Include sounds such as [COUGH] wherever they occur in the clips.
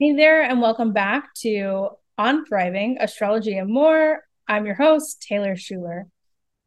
Hey there, and welcome back to On Thriving Astrology and More. I'm your host, Taylor Shuler.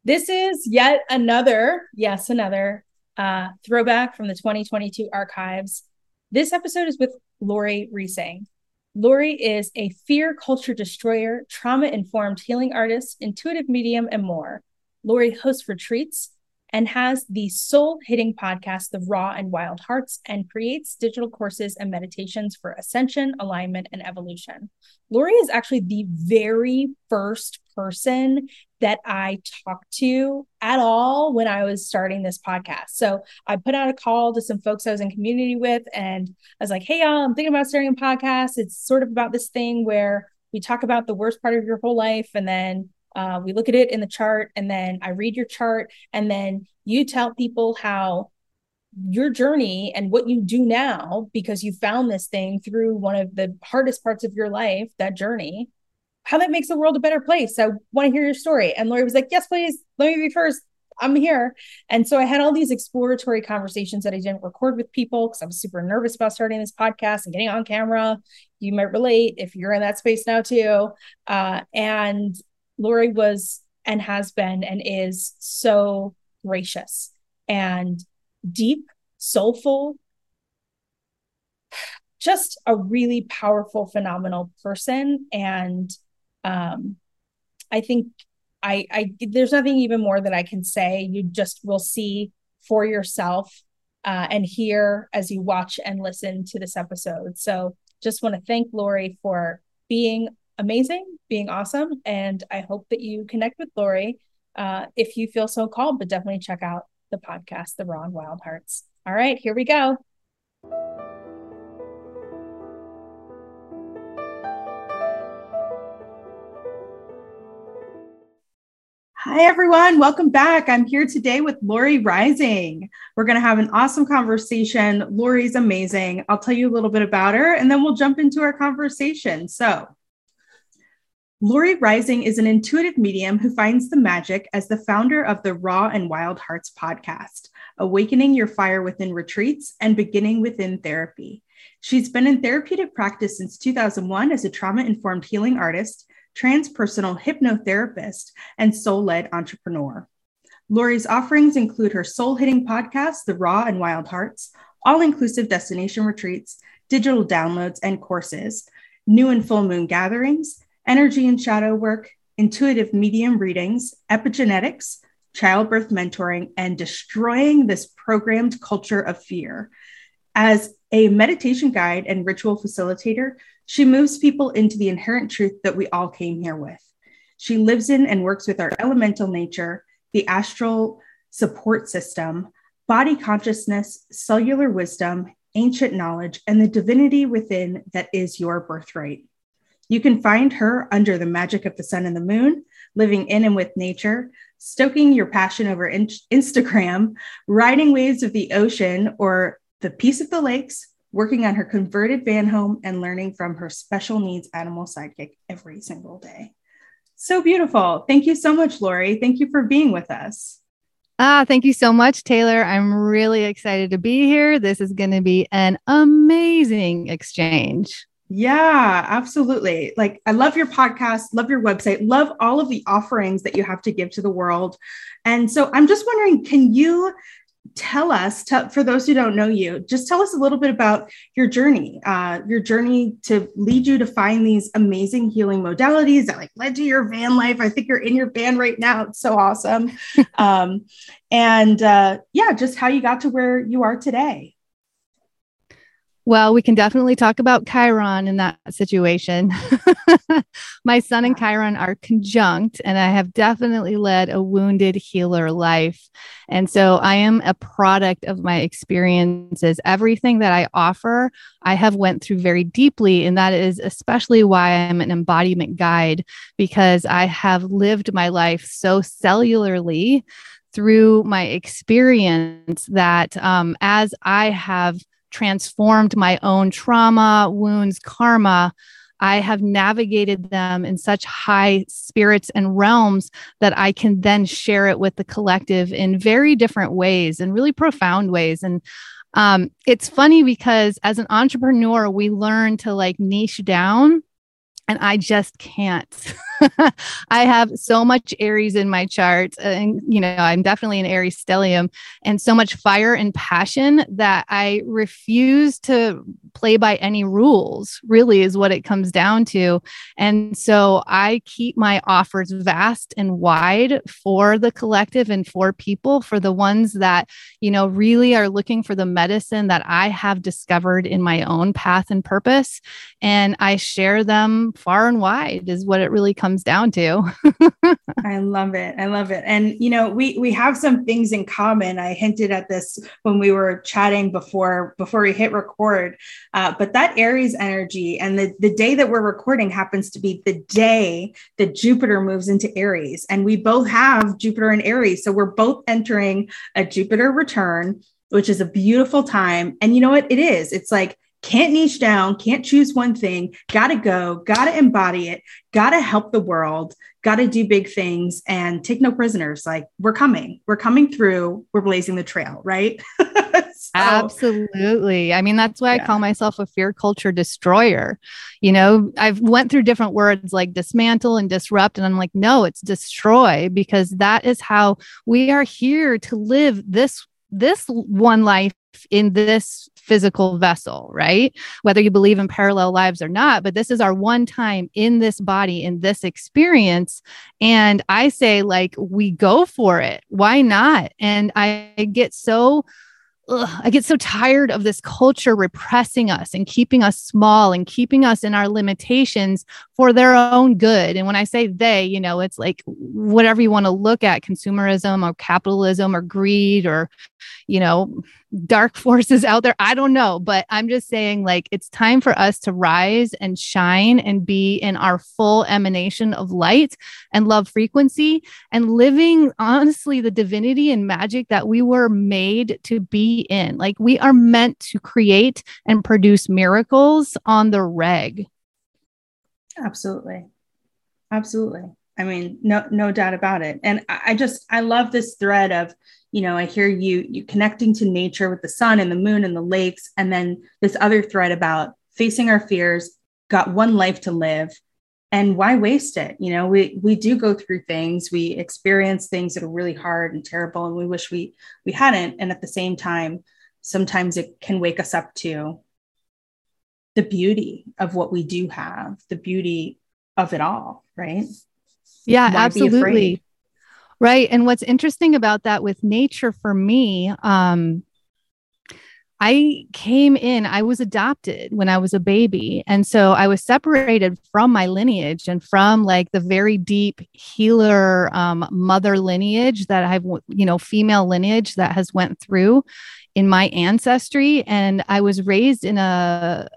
This is yet another, yes, another uh, throwback from the 2022 archives. This episode is with Lori Reising. Lori is a fear culture destroyer, trauma informed healing artist, intuitive medium, and more. Lori hosts retreats and has the soul hitting podcast, The Raw and Wild Hearts, and creates digital courses and meditations for ascension, alignment, and evolution. Lori is actually the very first person that I talked to at all when I was starting this podcast. So I put out a call to some folks I was in community with, and I was like, hey, y'all, I'm thinking about starting a podcast. It's sort of about this thing where we talk about the worst part of your whole life and then uh, we look at it in the chart, and then I read your chart, and then you tell people how your journey and what you do now because you found this thing through one of the hardest parts of your life, that journey, how that makes the world a better place. I want to hear your story. And Lori was like, Yes, please, let me be first. I'm here. And so I had all these exploratory conversations that I didn't record with people because I was super nervous about starting this podcast and getting on camera. You might relate if you're in that space now too. Uh, and Lori was and has been and is so gracious and deep, soulful, just a really powerful, phenomenal person. And um, I think I, I there's nothing even more that I can say. You just will see for yourself uh, and hear as you watch and listen to this episode. So just want to thank Lori for being amazing, being awesome. And I hope that you connect with Lori uh, if you feel so called, but definitely check out the podcast, The Raw and Wild Hearts. All right, here we go. Hi, everyone. Welcome back. I'm here today with Lori Reising. We're going to have an awesome conversation. Lori's amazing. I'll tell you a little bit about her and then we'll jump into our conversation. So, Lori Reising is an intuitive medium who finds the magic as the founder of the Raw and Wild Hearts podcast, awakening your fire within retreats and beginning within therapy. She's been in therapeutic practice since 2001 as a trauma informed healing artist, transpersonal hypnotherapist, and soul led entrepreneur. Lori's offerings include her soul hitting podcast, The Raw and Wild Hearts, all inclusive destination retreats, digital downloads and courses, new and full moon gatherings, energy and shadow work, intuitive medium readings, epigenetics, childbirth mentoring, and destroying this programmed culture of fear. As a meditation guide and ritual facilitator, she moves people into the inherent truth that we all came here with. She lives in and works with our elemental nature, the astral support system, body consciousness, cellular wisdom, ancient knowledge, and the divinity within that is your birthright. You can find her under the magic of the sun and the moon, living in and with nature, stoking your passion over in- Instagram, riding waves of the ocean or the peace of the lakes, working on her converted van home, and learning from her special needs animal sidekick every single day. So beautiful. Thank you so much, Lori. Thank you for being with us. Ah, thank you so much, Taylor. I'm really excited to be here. This is going to be an amazing exchange. Yeah, absolutely. Like, I love your podcast, love your website, love all of the offerings that you have to give to the world. And so I'm just wondering can you tell us, to, for those who don't know you, just tell us a little bit about your journey, uh, your journey to lead you to find these amazing healing modalities that like led to your van life. I think you're in your van right now. It's so awesome. [LAUGHS] um, and uh, yeah, just how you got to where you are today. Well, we can definitely talk about Chiron in that situation. [LAUGHS] My sun and Chiron are conjunct, and I have definitely led a wounded healer life. And so I am a product of my experiences. Everything that I offer, I have went through very deeply, and that is especially why I'm an embodiment guide because I have lived my life so cellularly through my experience that um, as I have transformed my own trauma, wounds, karma, I have navigated them in such high spirits and realms that I can then share it with the collective in very different ways and really profound ways. And Um, it's funny because as an entrepreneur, we learn to like niche down and I just can't. [LAUGHS] I have so much Aries in my chart, uh, and you know, I'm definitely an Aries stellium, and so much fire and passion that I refuse to play by any rules, really, is what it comes down to. And so I keep my offers vast and wide for the collective and for people, for the ones that, you know, really are looking for the medicine that I have discovered in my own path and purpose. And I share them far and wide, is what it really comes down to. [LAUGHS] I love it. I love it. And you know, we we have some things in common. I hinted at this when we were chatting before before we hit record. Uh, but that Aries energy and the the day that we're recording happens to be the day that Jupiter moves into Aries, and we both have Jupiter and Aries, so we're both entering a Jupiter return, which is a beautiful time. And you know what? It is. It's like can't niche down, can't choose one thing, gotta go, gotta embody it, gotta help the world, gotta do big things and take no prisoners. Like we're coming, we're coming through, we're blazing the trail, right? [LAUGHS] so, Absolutely. I mean, that's why yeah. I call myself a fear culture destroyer. You know, I've went through different words like dismantle and disrupt, and I'm like, no, it's destroy because that is how we are here to live this this one life in this physical vessel, right? Whether you believe in parallel lives or not, but this is our one time in this body, in this experience. And I say, like, we go for it. Why not? And I get so ugh, I get so tired of this culture repressing us and keeping us small and keeping us in our limitations for their own good. And when I say they, you know, it's like whatever you want to look at consumerism or capitalism or greed or, you know, dark [LAUGHS] forces out there. I don't know, but I'm just saying, like, it's time for us to rise and shine and be in our full emanation of light and love frequency and living honestly the divinity and magic that we were made to be in. Like, we are meant to create and produce miracles on the reg. Absolutely. Absolutely. I mean, no, no doubt about it. And I just, I love this thread of, you know i hear you you connecting to nature with the sun and the moon and the lakes and then this other thread about facing our fears got one life to live and why waste it you know we we do go through things we experience things that are really hard and terrible and we wish we we hadn't and at the same time sometimes it can wake us up to the beauty of what we do have the beauty of it all right yeah why absolutely Right. And what's interesting about that with nature for me, um, I came in, I was adopted when I was a baby. And so I was separated from my lineage and from like the very deep healer um, mother lineage that I've, you know, female lineage that has went through in my ancestry. And I was raised in a,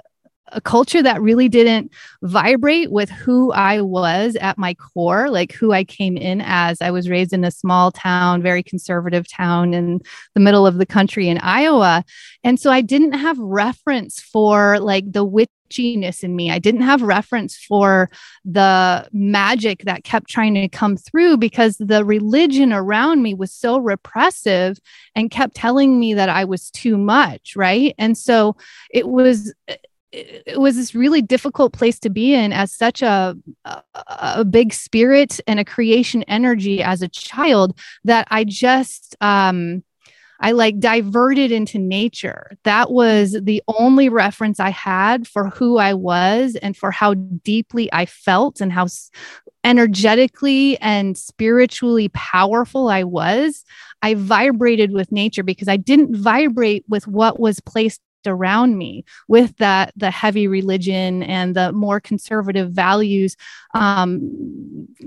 a culture that really didn't vibrate with who I was at my core, like who I came in as. I was raised in a small town, very conservative town in the middle of the country in Iowa. And so I didn't have reference for like the witchiness in me. I didn't have reference for the magic that kept trying to come through because the religion around me was so repressive and kept telling me that I was too much. Right. And so it was it was this really difficult place to be in as such a, a, a big spirit and a creation energy as a child that I just um I like diverted into nature. That was the only reference I had for who I was and for how deeply I felt and how energetically and spiritually powerful I was. I vibrated with nature because I didn't vibrate with what was placed around me with that the heavy religion and the more conservative values um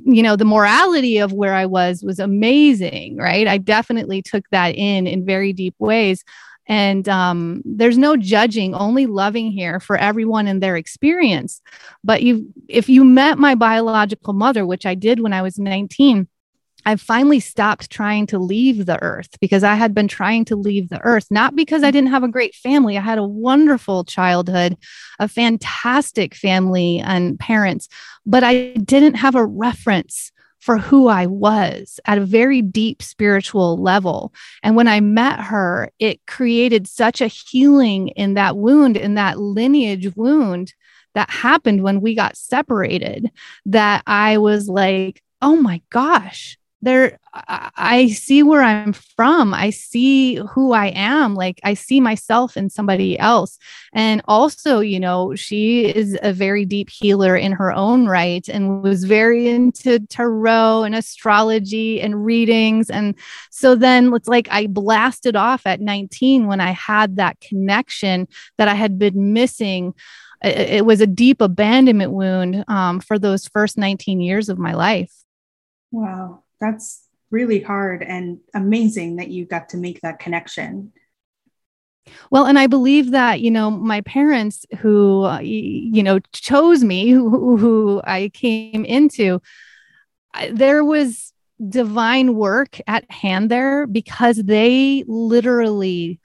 you know the morality of where i was was amazing right? I definitely took that in in very deep ways. And um, there's no judging only loving here for everyone and their experience. But you if you met my biological mother which i did when i was 19 I finally stopped trying to leave the earth because I had been trying to leave the earth, not because I didn't have a great family. I had a wonderful childhood, a fantastic family and parents, but I didn't have a reference for who I was at a very deep spiritual level. And when I met her, it created such a healing in that wound, in that lineage wound that happened when we got separated, that I was like, oh my gosh, there I see where I'm from. I see who I am. Like I see myself in somebody else. And also, you know, she is a very deep healer in her own right and was very into tarot and astrology and readings. And so then it's like I blasted off at 19 when I had that connection that I had been missing it, was a deep abandonment wound um, for those first 19 years of my life. Wow that's really hard and amazing that you got to make that connection. Well, and I believe that, you know, my parents who, uh, you know, chose me, who, who I came into, there was divine work at hand there because they literally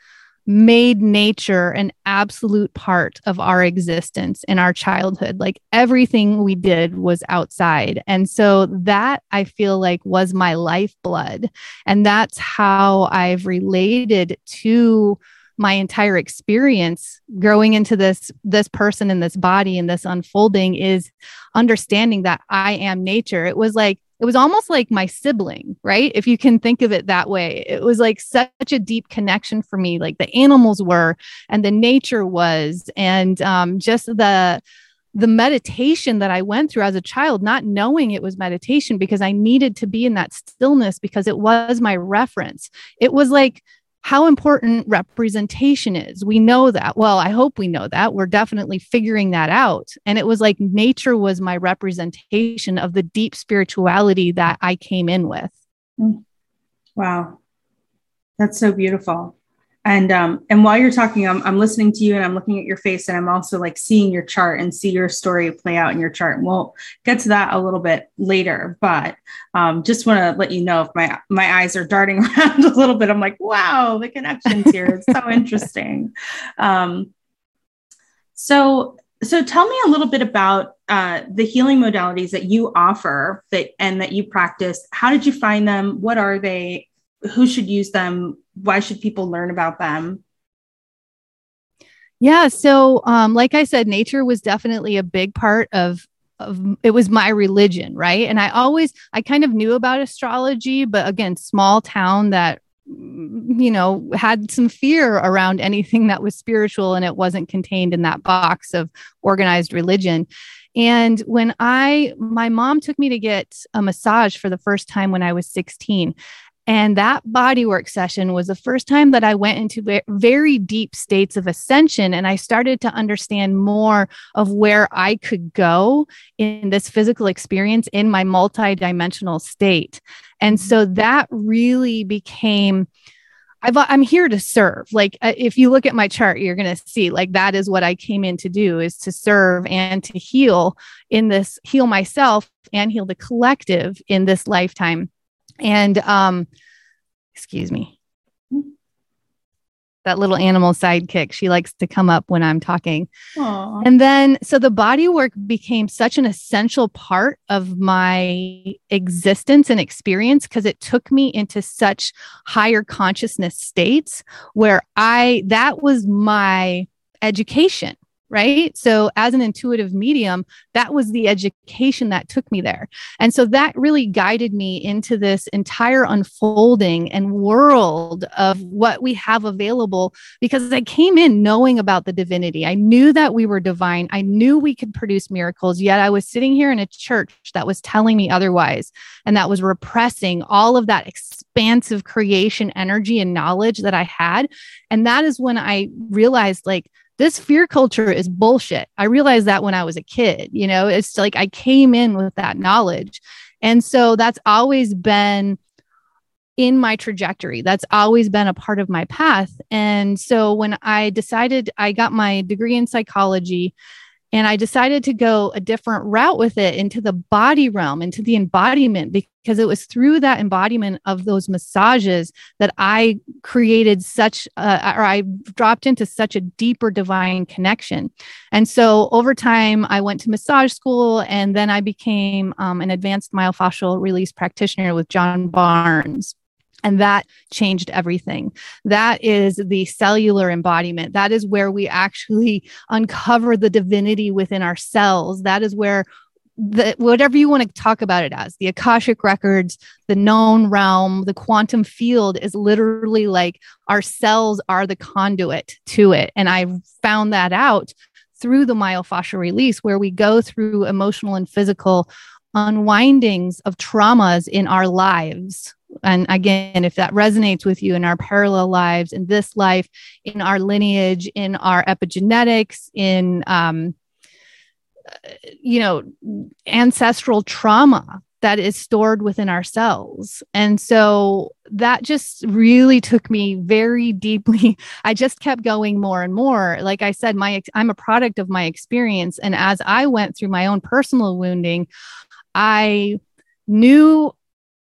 made nature an absolute part of our existence in our childhood. Like everything we did was outside. And so that I feel like was my lifeblood. And that's how I've related to my entire experience growing into this this person in this body and this unfolding is understanding that I am nature. It was like it was almost like my sibling, right? If you can think of it that way. It was like such a deep connection for me. Like the animals were and the nature was and um, just the the meditation that I went through as a child, not knowing it was meditation because I needed to be in that stillness because it was my reference. It was like how important representation is. We know that. Well, I hope we know that. We're definitely figuring that out. And it was like nature was my representation of the deep spirituality that I came in with. Mm. Wow. That's so beautiful and um and while you're talking I'm, I'm listening to you and i'm looking at your face and i'm also like seeing your chart and see your story play out in your chart. And we'll get to that a little bit later but um just want to let you know if my my eyes are darting [LAUGHS] around a little bit i'm like wow the connections here. It's so interesting. Um so so tell me a little bit about uh, the healing modalities that you offer that and that you practice. How did you find them? What are they? Who should use them why should people learn about them? Yeah so um, like i said nature was definitely a big part of of it was my religion right? And i always i kind of knew about astrology but again small town that you know had some fear around anything that was spiritual and it wasn't contained in that box of organized religion. And when I, my mom took me to get a massage for the first time when I was 16. And that bodywork session was the first time that I went into very deep states of ascension. And I started to understand more of where I could go in this physical experience in my multidimensional state. And mm-hmm. so that really became. i am here to serve. Like, uh, if you look at my chart, you're going to see like that is what I came in to do is to serve and to heal in this, heal myself and heal the collective in this lifetime. And um, excuse me. That little animal sidekick. She likes to come up when I'm talking. Aww. And then, so the body work became such an essential part of my existence and experience because it took me into such higher consciousness states where I, that was my education right? So, as an intuitive medium, that was the education that took me there. And so that really guided me into this entire unfolding and world of what we have available because I came in knowing about the divinity. I knew that we were divine. I knew we could produce miracles, yet I was sitting here in a church that was telling me otherwise and that was repressing all of that expansive creation energy and knowledge that I had. And that is when I realized like, this fear culture is bullshit. I realized that when I was a kid, you know, it's like I came in with that knowledge. And so that's always been in my trajectory. That's always been a part of my path. And so when I decided I got my degree in psychology And I decided to go a different route with it into the body realm, into the embodiment, because it was through that embodiment of those massages that I created such, uh, or I dropped into such a deeper divine connection. And so over time, I went to massage school and then I became um, an advanced myofascial release practitioner with John Barnes. And that changed everything. That is the cellular embodiment. That is where we actually [LAUGHS] uncover the divinity within our cells. That is where the whatever you want to talk about it as the akashic records the known realm the quantum field is literally like our cells are the conduit to it and i found that out through the myofascial release where we go through emotional and physical unwindings of traumas in our lives and again, if that resonates with you in our parallel lives, in this life, in our lineage, in our epigenetics, in, um, you know, ancestral trauma that is stored within ourselves. And so that just really took me very [LAUGHS] deeply. I just kept going more and more. Like I said, my I'm a product of my experience and as I went through my own personal wounding, I knew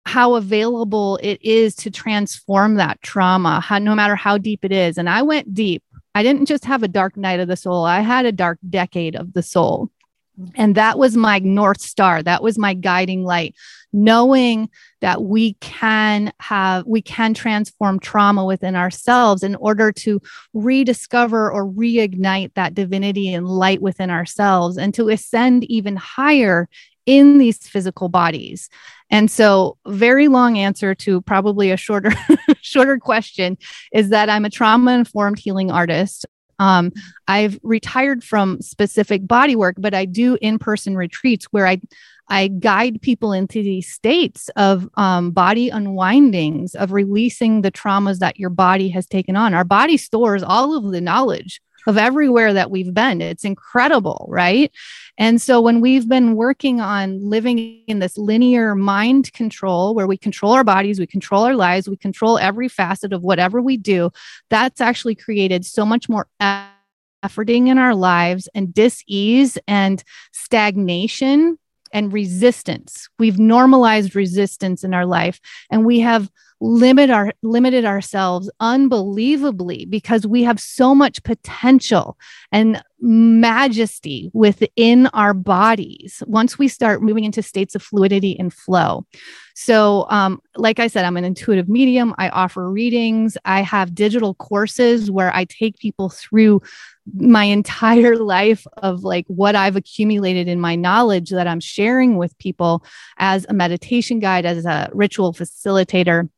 how available it is to transform that trauma, how, no matter how deep it is. And I went deep. I didn't just have a dark night of the soul, I had a dark decade of the soul. And that was my North Star. That was my guiding light, knowing that we can have, we can transform trauma within ourselves in order to rediscover or reignite that divinity and light within ourselves and to ascend even higher in these physical bodies. And so, very long answer to probably a shorter [LAUGHS] shorter question is that I'm a trauma informed healing artist. Um, I've retired from specific body work, but I do in person retreats where I I guide people into these states of um, body unwindings, of releasing the traumas that your body has taken on. Our body stores all of the knowledge of everywhere that we've been. It's incredible, right? And so when we've been working on living in this linear mind control where we control our bodies, we control our lives, we control every facet of whatever we do, that's actually created so much more efforting in our lives and dis-ease and stagnation and resistance. We've normalized resistance in our life and we have limit our limited ourselves unbelievably because we have so much potential and majesty within our bodies once we start moving into states of fluidity and flow. So um, like i said i'm an intuitive medium. I offer readings. I have digital courses where i take people through my entire [LAUGHS] life of like what I've accumulated in my knowledge that I'm sharing with people as a meditation guide, as a ritual facilitator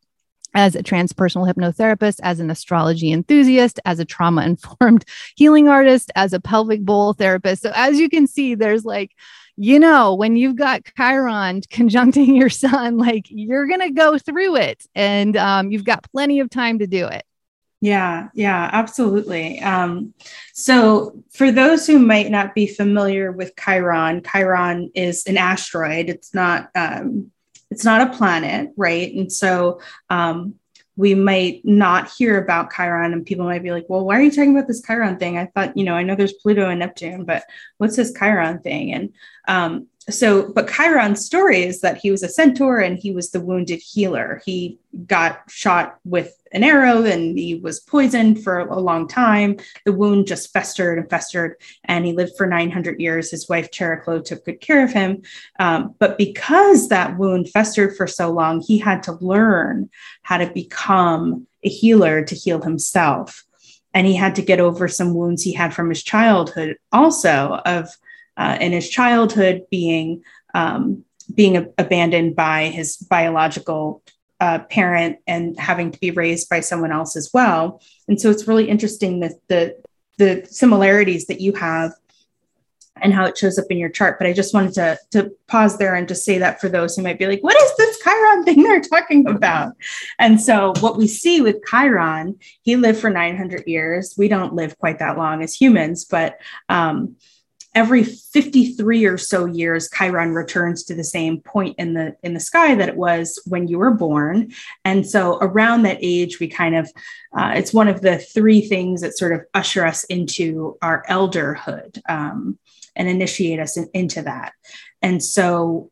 as a transpersonal hypnotherapist, as an astrology enthusiast, as a trauma informed [LAUGHS] healing artist, as a pelvic bowl therapist. So, as you can see, there's like, you know, when you've got Chiron [LAUGHS] conjuncting your sun, like you're going to go through it and um, you've got plenty of time to do it. Yeah, yeah, absolutely. Um, so, for those who might not be familiar with Chiron, Chiron is an asteroid. It's not um, it's not a planet, right? And so um, we might not hear about Chiron, and people might be like, well, why are you talking about this Chiron thing? I thought, you know, I know there's Pluto and Neptune, but what's this Chiron thing? And um, so, but Chiron's story is that he was a centaur and he was the wounded healer. He got shot with an arrow and he was poisoned for a long time. The wound just festered and festered, and he lived for 900 years. His wife, Chariclo, took good care of him. Um, but because that wound festered for so long, he had to learn how to become a healer to heal himself. And he had to get over some wounds he had from his childhood, also, of uh, in his childhood being. Um, being a- abandoned by his biological uh, parent and having to be raised by someone else as well. And so it's really interesting that the the similarities that you have and how it shows up in your chart. But I just wanted to, to pause there and just say that for those who might be like, what is this Chiron [LAUGHS] thing they're talking about? And so what we see with Chiron, he lived for 900 years. We don't live quite that long as humans, but um, every 53 or so years chiron returns to the same point in the in the sky that it was when you were born. And so around that age we kind of uh, it's one of the three things that sort of usher us into our elderhood um, and initiate us in, into that. And so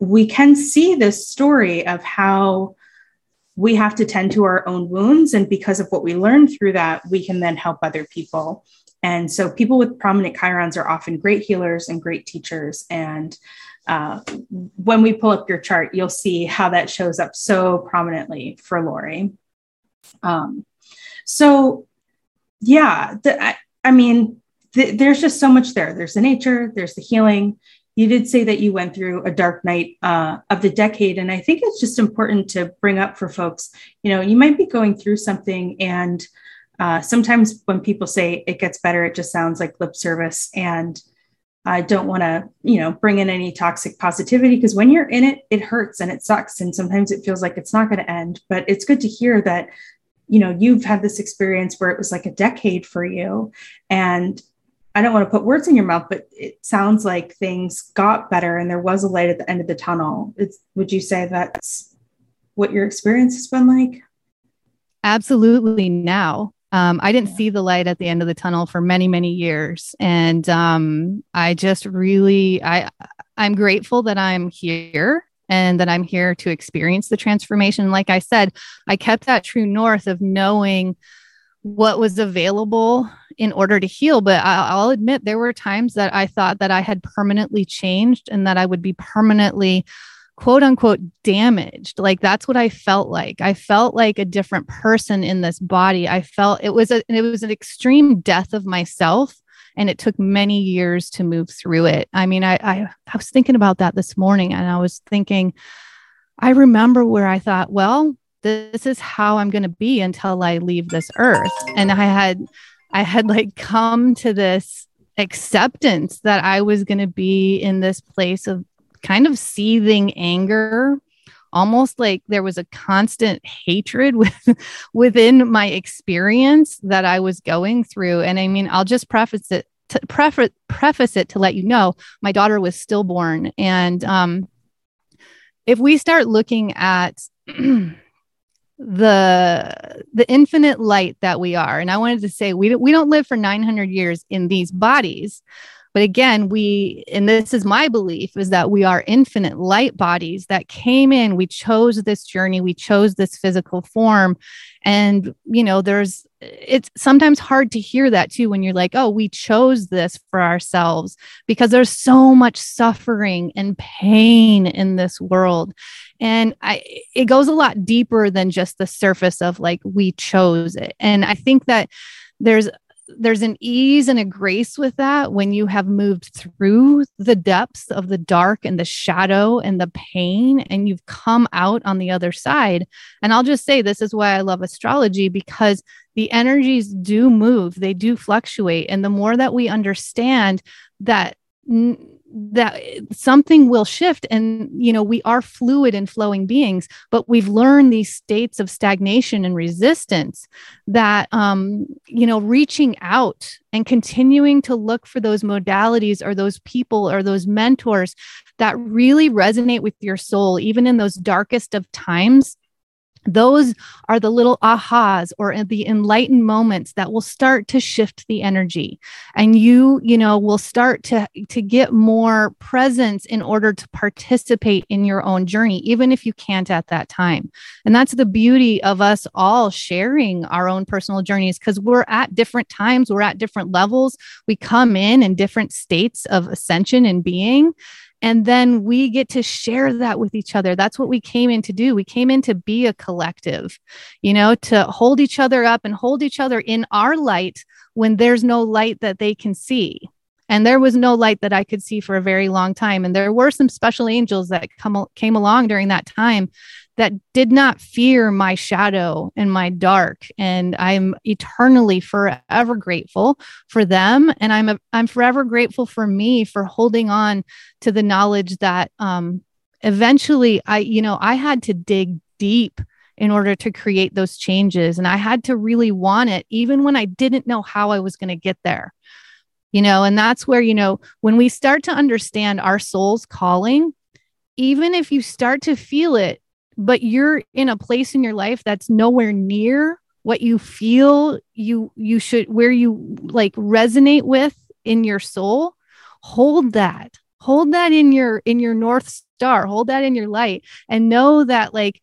we can see this story of how we have to tend to our own wounds. And because of what we learned through that we can then help other people and so people with prominent chirons are often great healers and great teachers. And uh, when we pull up your chart, you'll see how that shows up so prominently for Lori. Um, so, yeah, the, I, I, mean, the, there's just so much there. There's the nature, there's the healing. You did say that you went through a dark night uh, of the decade. And I think it's just important to bring up for folks, you know, you might be going through something and uh, sometimes when people say it gets better, it just sounds like lip service. And I don't want to, you know, bring in any toxic positivity because when you're in it, it hurts and it sucks. And sometimes it feels like it's not going to end. But it's good to hear that, you know, you've had this experience where it was like a decade for you. And I don't want to put words in your mouth, but it sounds like things got better and there was a light at the end of the tunnel. It's, would you say that's what your experience has been like? Absolutely now. Um, I didn't see the light at the end of the tunnel for many, many years, and um, I just really, I, I'm grateful that I'm here and that I'm here to experience the transformation. Like I said, I kept that true north of knowing what was available in order to heal. But I'll admit there were times that I thought that I had permanently changed and that I would be permanently quote unquote damaged. Like that's what I felt like. I felt like a different person in this body. I felt it was a it was an extreme death of myself and it took many years to move through it. I mean, I, I I was thinking about that this morning and I was thinking I remember where I thought, well, this is how I'm going to be until I leave this earth. And I had I had like come to this acceptance that I was going to be in this place of kind of seething anger almost like there was a constant hatred [LAUGHS] with within my experience that I was going through. And I mean, I'll just preface it to preface preface it to let you know my daughter was stillborn. And um, if we start looking at [CLEARS THROAT] the the infinite light that we are, and I wanted to say we we don't live for 900 years in these bodies, but again, we, and this is my belief, is that we are infinite light bodies that came in. We chose this journey, we chose this physical form. And, you know, there's, it's sometimes hard to hear that too when you're like, oh, we chose this for ourselves because there's so much suffering and pain in this world. And I, it goes a lot deeper than just the surface of like, we chose it. And I think that there's there's an ease and a grace with that when you have moved through the depths of the dark and the shadow and the pain and you've come out on the other side. And I'll just say this is why I love astrology because the energies do move, they do fluctuate. And the more that we understand that that something will shift and you know we are fluid and flowing beings but we've learned these states of stagnation and resistance that um you know reaching out and continuing to look for those modalities or those people or those mentors that really resonate with your soul even in those darkest of times those are the little ahas or the enlightened moments that will start to shift the energy. And you you know will start to to get more presence in order to participate in your own journey even if you can't at that time. And that's the beauty of us all sharing our own personal journeys because we're at different times we're at different levels. We come in in different states of ascension and being and then we get to share that with each other. That's what we came in to do. We came in to be a collective you know to hold each other up and hold each other in our light when there's no light that they can see. And there was no light that I could see for a very long time. And there were some special angels that come came along during that time that did not fear my shadow and my dark. And i'm eternally forever grateful for them. And i'm a, i'm forever grateful for me for holding on to the knowledge that um eventually i you know i had to dig deep in order to create those changes. And i had to really want it even when i didn't know how i was going to get there. You know, and that's where, you know, when we start to understand our soul's calling, even if you start to feel it, but you're in a place in your life that's nowhere near what you feel you you should where you like resonate with in your soul hold that. Hold that in your in your north star. Hold that in your light and know that like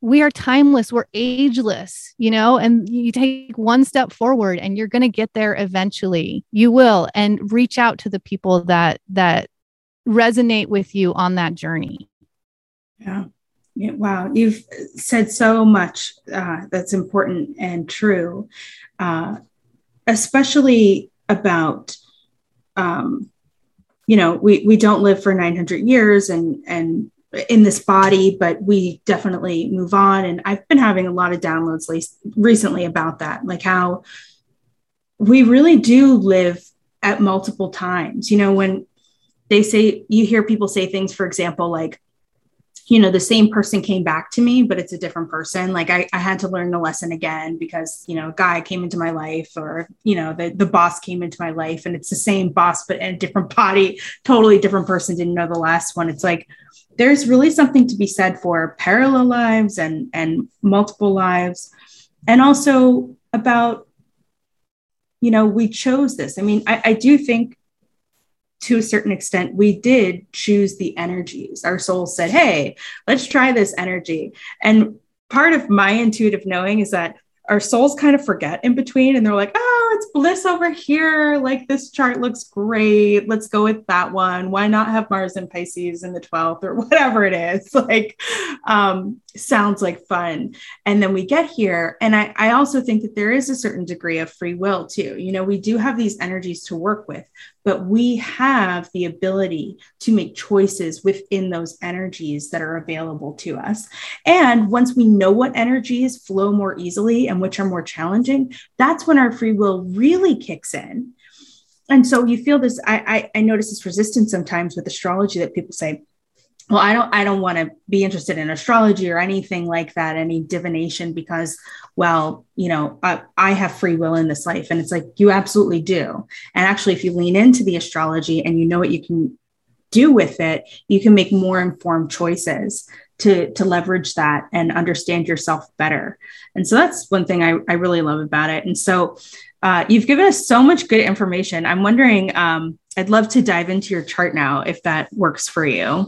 we are timeless. We're ageless you know? And you take one step forward and you're going to get there eventually. You will. And reach out to the people that that resonate with you on that journey. Yeah wow, you've said so much uh, that's important and true, uh, especially about, um, you know, we we don't live for 900 years and and in this body, but we definitely move on. And I've been having a lot of downloads recently about that, like how we really do live at multiple times. You know, when they say you hear people say things, for example, like you know the same person came back to me but it's a different person. Like I, I had to learn the lesson again because you know a guy came into my life or you know the, the boss came into my life and it's the same boss but in a different body totally different person didn't know the last one. It's like there's really something to be said for parallel lives and and multiple lives. And also about you know we chose this. I mean i, I do think to a certain extent, we did choose the energies. Our soul said, Hey, let's try this energy. And part of my intuitive knowing is that our souls kind of forget in between and they're like, oh, it's bliss over here. Like this chart looks great. Let's go with that one. Why not have Mars and Pisces in the 12th or [LAUGHS] whatever it is? Like, um, sounds like fun. And then we get here. And I, I also think that there is a certain degree of free will too. You know, we do have these energies to work with, but we have the ability to make choices within those energies that are available to us. And once we know what energies flow more easily and which are more challenging, that's when our free will really kicks in. And so you feel this, I, I, I notice this resistance sometimes with astrology that people say, well i don't i don't want to be interested in astrology or anything like that any divination because well you know I, I, have free will in this life and it's like you absolutely do. And actually if you lean into the astrology and you know what you can do with it you can make more informed choices to to leverage that and understand yourself better. And so that's one thing i, I really love about it. And so uh, you've given us so much good information. I'm wondering um, i'd love to dive into your chart now if that works for you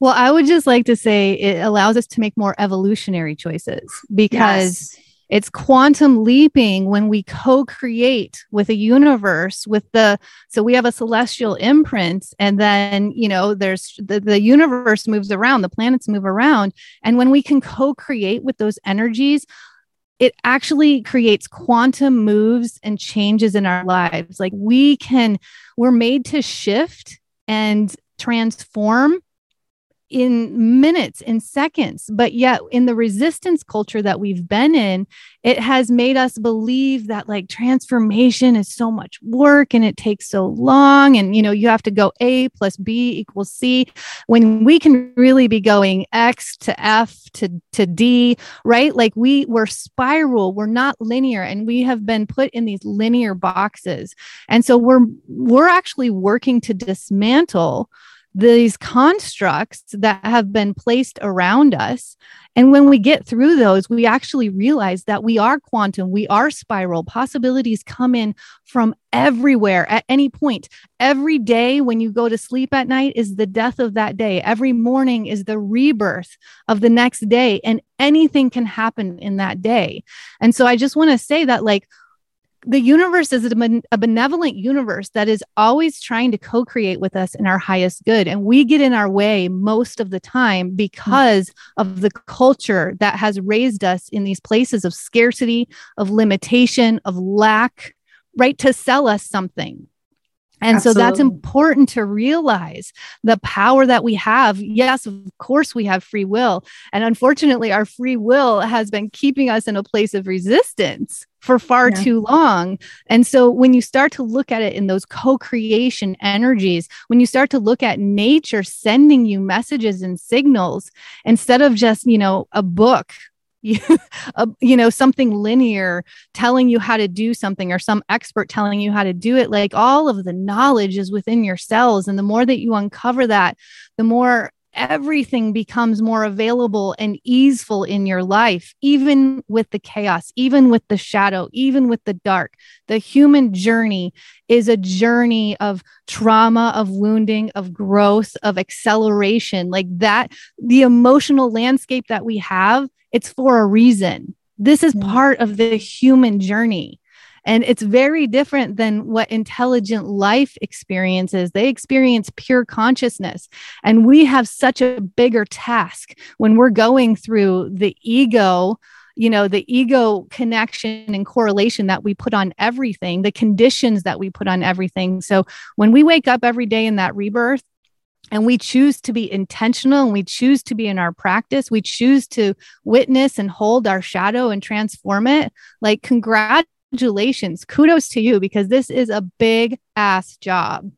well, I would just like to say it allows us to make more evolutionary choices because yes. it's quantum leaping when we co create with a universe, with the, so we have a celestial imprint, and then, you know, there's the, the universe moves around, the planets move around. And when we can co create with those energies, it actually creates quantum moves and changes in our lives. Like we can, we're made to shift and transform in minutes, in seconds. But yet, in the resistance culture that we've been in, it has made us believe that like transformation is so much work and it takes so long. And, you know, you have to go A plus B equals C when we can really be going X to F to, to D, right? Like we were spiral, we're not linear, and we have been put in these linear boxes. And so we're, we're actually working to dismantle these constructs that have been placed around us. And when we get through those, we actually realize that we are quantum, we are spiral. Possibilities come in from everywhere at any point. Every day when you go to sleep at night is the death of that day. Every morning is the rebirth of the next day. And anything can happen in that day. And so I just want to say that, like, the universe is a, benevolent universe that is always trying to co create with us in our highest good. And we get in our way most of the time because of the culture that has raised us in these places of scarcity, of limitation, of lack, right? To sell us something. And Absolutely. so that's important to realize the power that we have. Yes, of course, we have free will. And unfortunately, our free will has been keeping us in a place of resistance for far yeah. too long. And so when you start to look at it in those co creation energies, when you start to look at nature sending you messages and signals instead of just, you know, a book [LAUGHS] you, you know something linear telling you how to do something or some expert telling you how to do it like all of the knowledge is within your cells and the more that you uncover that the more everything becomes more available and easeful in your life, even with the chaos, even with the shadow, even with the dark. The human journey is a journey of trauma, of wounding, of growth, of acceleration. Like that, the emotional landscape that we have, it's for a reason. This is mm. part of the human journey. And it's very different than what intelligent life experiences. They experience pure consciousness. And we have such a bigger task when we're going through the ego you know the ego connection and correlation that we put on everything the conditions that we put on everything so when we wake up every day in that rebirth and we choose to be intentional and we choose to be in our practice we choose to witness and hold our shadow and transform it like congrats congratulations. Kudos to you because this is a big ass job.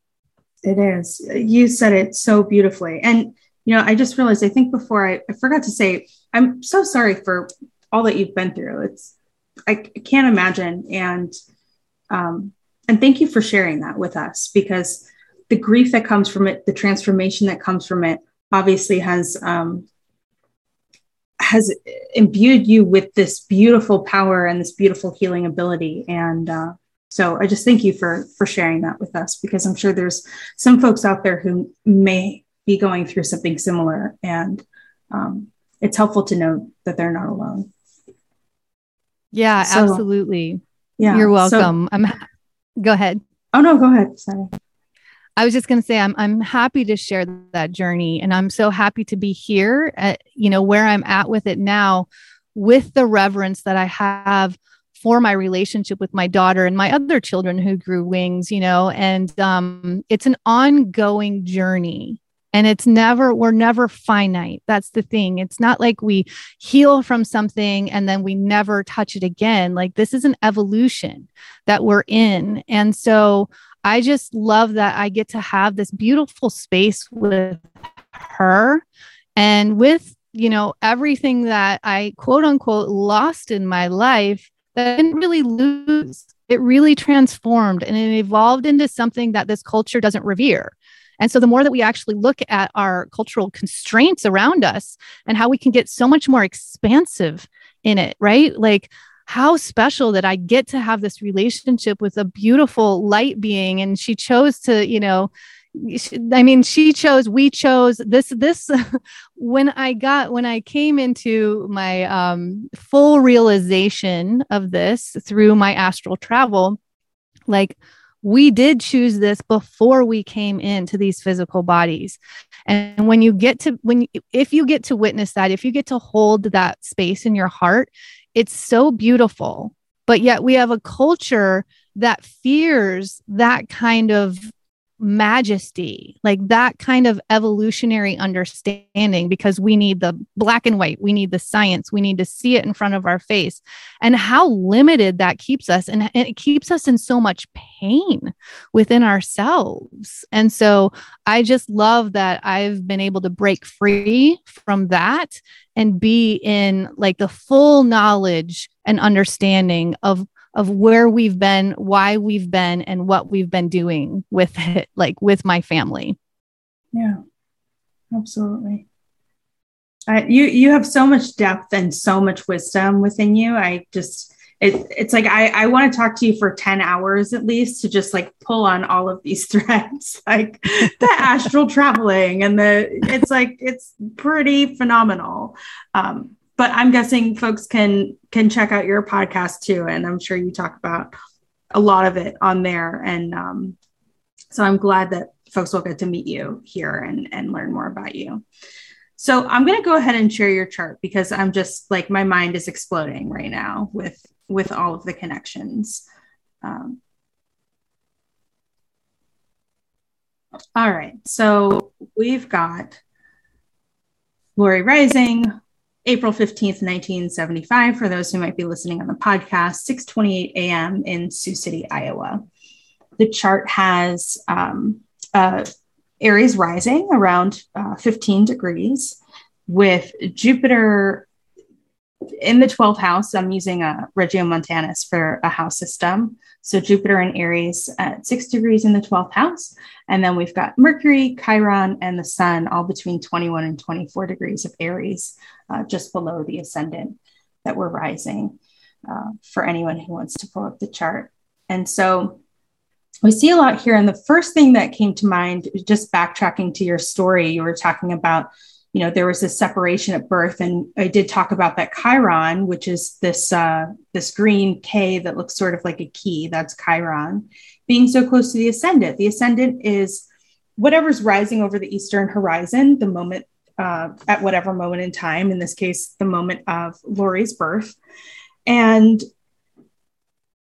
It is. You said it so beautifully. And, you know, I just realized, I think before I, I forgot to say, I'm so sorry for all that you've been through. It's, I, I can't imagine. And, um, and thank you for sharing that with us because the grief that comes from it, the transformation that comes from it, obviously has um, has imbued you with this beautiful power and this beautiful healing ability. And uh, so i just thank you for for sharing that with us because i'm sure there's some folks out there who may be going through something similar. And um, it's helpful to know that they're not alone. Yeah so, absolutely. yeah you're welcome. So, i'm go ahead. Oh no go ahead. Sorry I was just going to say I'm I'm happy to share that journey and I'm so happy to be here at you know where I'm at with it now with the reverence that I have for my relationship with my daughter and my other children who grew wings, you know, and um it's an ongoing journey and it's never we're never finite. That's the thing. It's not like we heal from something and then we never touch it again. Like this is an evolution that we're in and so I just love that I get to have this beautiful space with her and with, you know, everything that I quote unquote lost in my life that I didn't really lose. It really transformed and it evolved into something that this culture doesn't revere. And so the more that we actually look at our cultural constraints around us and how we can get so much more expansive in it, right? Like how special that I get to have this relationship with a beautiful light being. And she chose to, you know, I mean, she chose, we chose this, this, [LAUGHS] when I got, when I came into my um, full realization of this through my astral travel, like, we did choose this before we came into these physical bodies and when you get to when if you get to witness that if you get to hold that space in your heart it's so beautiful. But yet we have a culture that fears that kind of majesty, like that kind of evolutionary understanding, because we need the black and white, we need the science, we need to see it in front of our face, and how limited that keeps us. And, it keeps us in so much pain within ourselves. And so I just love that I've been able to break free from that and be in like the full knowledge and understanding of of where we've been, why we've been, and what we've been doing with it, like with my family. Yeah, absolutely. I, you you have so much depth and so much wisdom within you. I just it, it's like I, I want to talk to you for 10 hours at least to just like pull on all of these [LAUGHS] threads like the astral traveling and the it's like it's pretty phenomenal um, but I'm guessing folks can can check out your podcast too, and I'm sure you talk about a lot of it on there. And um, so I'm glad that folks will get to meet you here and and learn more about you. So I'm going to go ahead and share your chart because I'm just like my mind is exploding right now with with all of the connections. Um, all right, so we've got Lori Reising, April 15th, 1975, for those who might be listening on the podcast, 6:28 a.m. in Sioux City, Iowa. The chart has um, uh, Aries rising around uh, 15 degrees with Jupiter in the 12th house, I'm using a Regiomontanus for a house system. So Jupiter and Aries at six degrees in the 12th house. And then we've got Mercury, Chiron, and the Sun all between 21 and 24 degrees of Aries, uh, just below the ascendant that we're rising uh, for anyone who wants to pull up the chart. And so we see a lot here. And the first thing that came to mind, just backtracking to your story, you were talking about you know there was this separation at birth and i did talk about that chiron which is this uh, this green k that looks sort of like a key that's chiron being so close to the ascendant. The ascendant is whatever's rising over the eastern horizon the moment uh, at whatever moment in time in this case the moment of lori's birth. And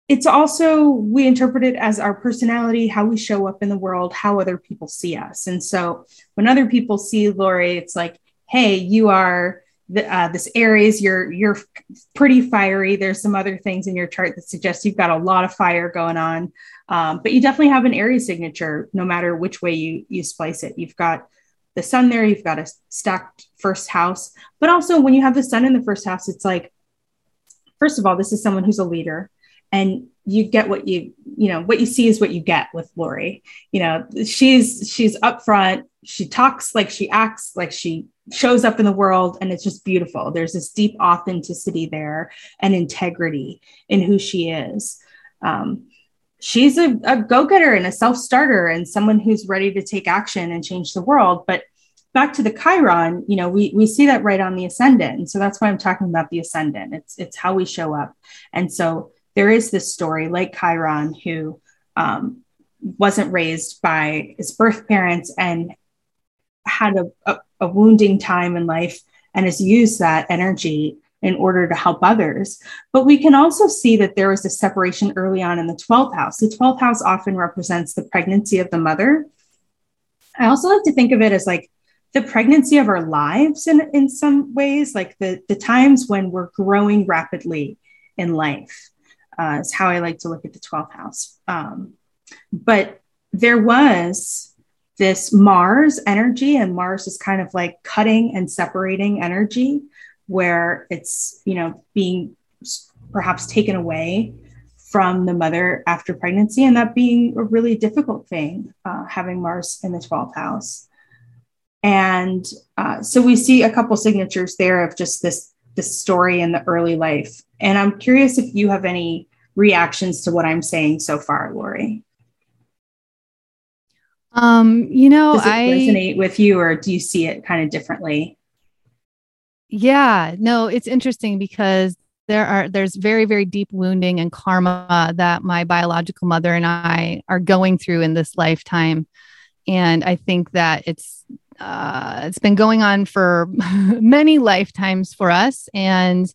it's also we interpret it as our personality how we show up in the world how other people see us. And so when other people see lori it's like hey you are the, uh, this aries. You're you're pretty fiery. There's some other things in your chart that suggest you've got a lot of fire going on. Um, but you definitely have an aries signature no matter which way you you splice it. You've got the sun there. You've got a stacked first house. But also when you have the sun in the first house it's like first of all this is someone who's a leader and you get what you you know what you see is what you get with Lori. You know, she's she's upfront. She talks like she acts like she shows up in the world, and it's just beautiful. There's this deep authenticity there and integrity in who she is. Um, she's a, a go-getter and a self-starter and someone who's ready to take action and change the world. But back to the Chiron, you know, we we see that right on the ascendant, and so that's why I'm talking about the ascendant. It's it's how we show up, and so there is this story like Chiron who um, wasn't raised by his birth parents and had a, a, a wounding time in life and has used that energy in order to help others. But we can also see that there was a separation early on in the 12th house. The 12th house often represents the pregnancy of the mother. I also like to think of it as like the pregnancy of our lives in, in some ways, like the, the times when we're growing rapidly in life uh, is how I like to look at the 12th house. Um, but there was this Mars energy, and Mars is kind of like cutting and separating energy, where it's, you know, being perhaps taken away from the mother after pregnancy, and that being a really difficult thing, uh, having Mars in the 12th house. And uh, so we see a couple signatures there of just this this story in the early life. And I'm curious if you have any reactions to what I'm saying so far, Lori. Um, you know, Does it I resonate with you, or do you see it kind of differently? Yeah, no, it's interesting because there are there's very very deep wounding and karma that my biological mother and I are going through in this lifetime, and I think that it's uh, it's been going on for [LAUGHS] many lifetimes for us, and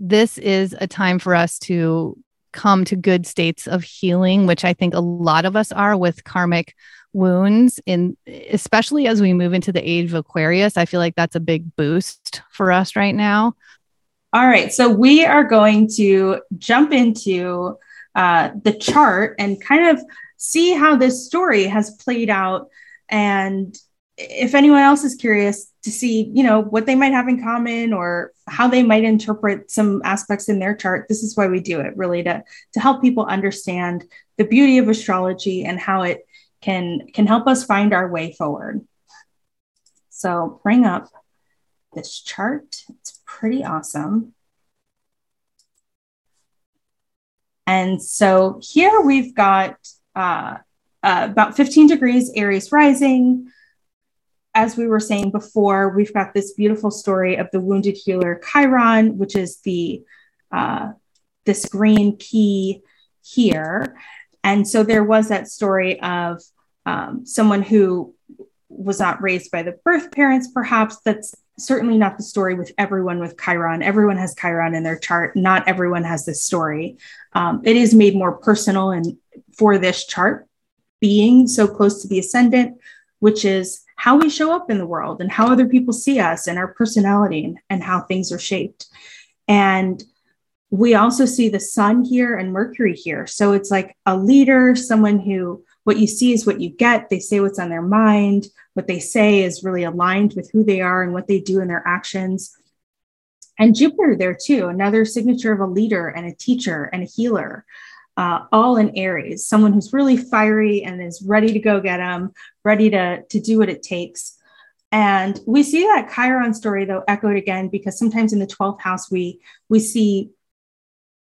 this is a time for us to come to good states of healing, which I think a lot of us are with karmic wounds in especially as we move into the age of Aquarius. I feel like that's a big boost for us right now. All right. So we are going to jump into uh, the chart and kind of see how this story has played out and if anyone else is curious to see, you know, what they might have in common or how they might interpret some aspects in their chart, this is why we do it, really to to help people understand the beauty of astrology and how it can can help us find our way forward. So, bring up this chart. It's pretty awesome. And so here we've got uh, uh, about 15 degrees Aries rising, as we were saying before, we've got this beautiful story of the wounded healer Chiron, which is the uh, this green key here. And so there was that story of um, someone who was not raised by the birth parents, perhaps. That's certainly not the story with everyone with Chiron. Everyone has Chiron in their chart. Not everyone has this story. Um, it is made more personal and for this chart being so close to the ascendant, which is how we show up in the world and how other people see us and our personality and, and how things are shaped. And we also see the sun here and Mercury here. So it's like a leader, someone who what you see is what you get. They say what's on their mind. What they say is really aligned with who they are and what they do in their actions. And Jupiter there too, another signature of a leader and a teacher and a healer, uh, all in Aries, someone who's really fiery and is ready to go get them, ready to, to do what it takes. And we see that Chiron story though echoed again because sometimes in the 12th house we we see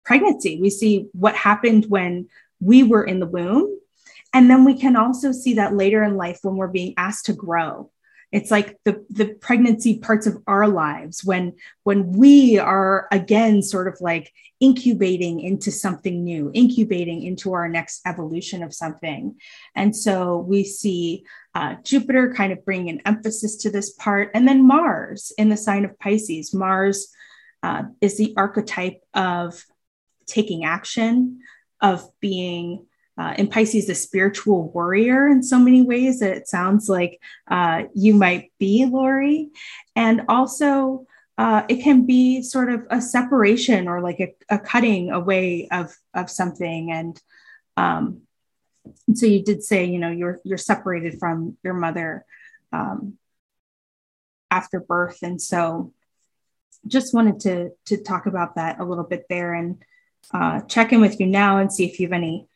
pregnancy. We see what happened when we were in the womb. And then we can also see that later in life when we're being asked to grow. It's like the, the pregnancy parts of our lives when when we are again sort of like incubating into something new, incubating into our next evolution of something. And so we see uh, Jupiter kind of bring an emphasis to this part, and then Mars in the sign of Pisces. Mars uh, is the archetype of taking action, of being uh, in Pisces, a spiritual warrior in so many ways that it sounds like uh, you might be, Lori. And also, uh, it can be sort of a separation or like a, a cutting away of, of something. And um, so you did say, you know, you're, you're separated from your mother um, after birth. And so just wanted to, to talk about that a little bit there and uh, check in with you now and see if you have any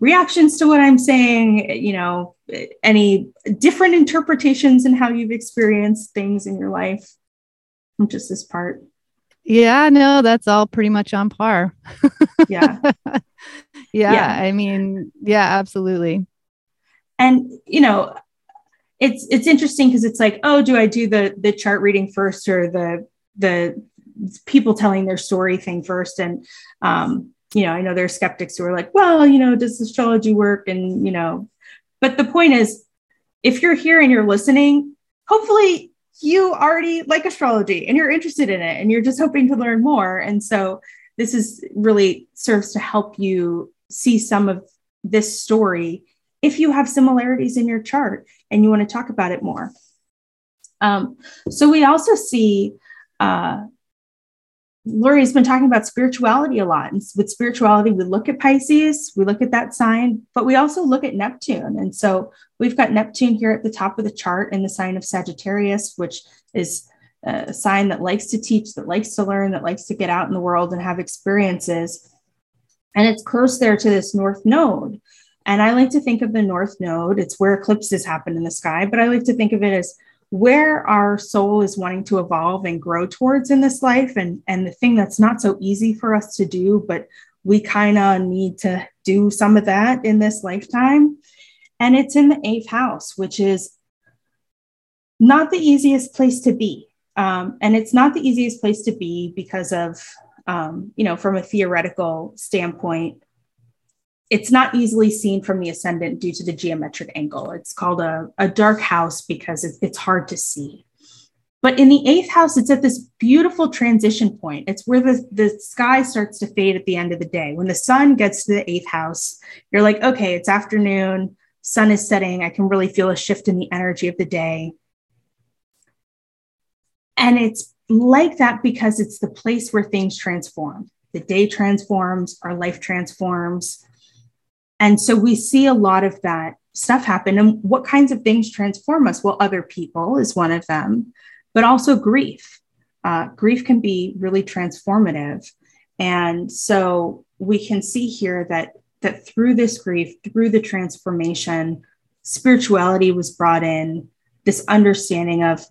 reactions to what I'm saying, you know, any different interpretations in how you've experienced things in your life from just this part. Yeah, no, that's all pretty much on par. [LAUGHS] yeah. yeah. Yeah. I mean, yeah, absolutely. And, you know, it's it's interesting because it's like, oh, do I do the the chart reading first or the the people telling their story thing first? And um, you know, I know there are skeptics who are like, well, you know, does astrology work? And, you know, but the point is, if you're here and you're listening, hopefully you already like astrology and you're interested in it and you're just hoping to learn more. And so this is really serves to help you see some of this story if you have similarities in your chart and you want to talk about it more. Um, so we also see uh, Lori's been talking about spirituality a lot. And with spirituality, we look at Pisces, we look at that sign, but we also look at Neptune. And so we've got Neptune here at the top of the chart in the sign of Sagittarius, which is a sign that likes to teach, that likes to learn, that likes to get out in the world and have experiences. And it's close there to this North Node. And I like to think of the North Node, it's where eclipses happen in the sky, but I like to think of it as where our soul is wanting to evolve and grow towards in this life and and the thing that's not so easy for us to do but we kind of need to do some of that in this lifetime. And it's in the eighth house which is not the easiest place to be. Um, and it's not the easiest place to be because of um, you know from a theoretical standpoint it's not easily seen from the ascendant due to the geometric angle. It's called a, a dark house because it, it's hard to see. But in the eighth house, it's at this beautiful transition point. It's where the, the sky starts to fade at the end of the day. When the sun gets to the eighth house, you're like, okay, it's afternoon, sun is setting. I can really feel a shift in the energy of the day. And it's like that because it's the place where things transform. The day transforms, our life transforms. And so we see a lot of that stuff happen. And what kinds of things transform us? Well, other people is one of them, but also grief. Uh, grief can be really transformative. And so we can see here that that through this grief, through the transformation, spirituality was brought in, this understanding of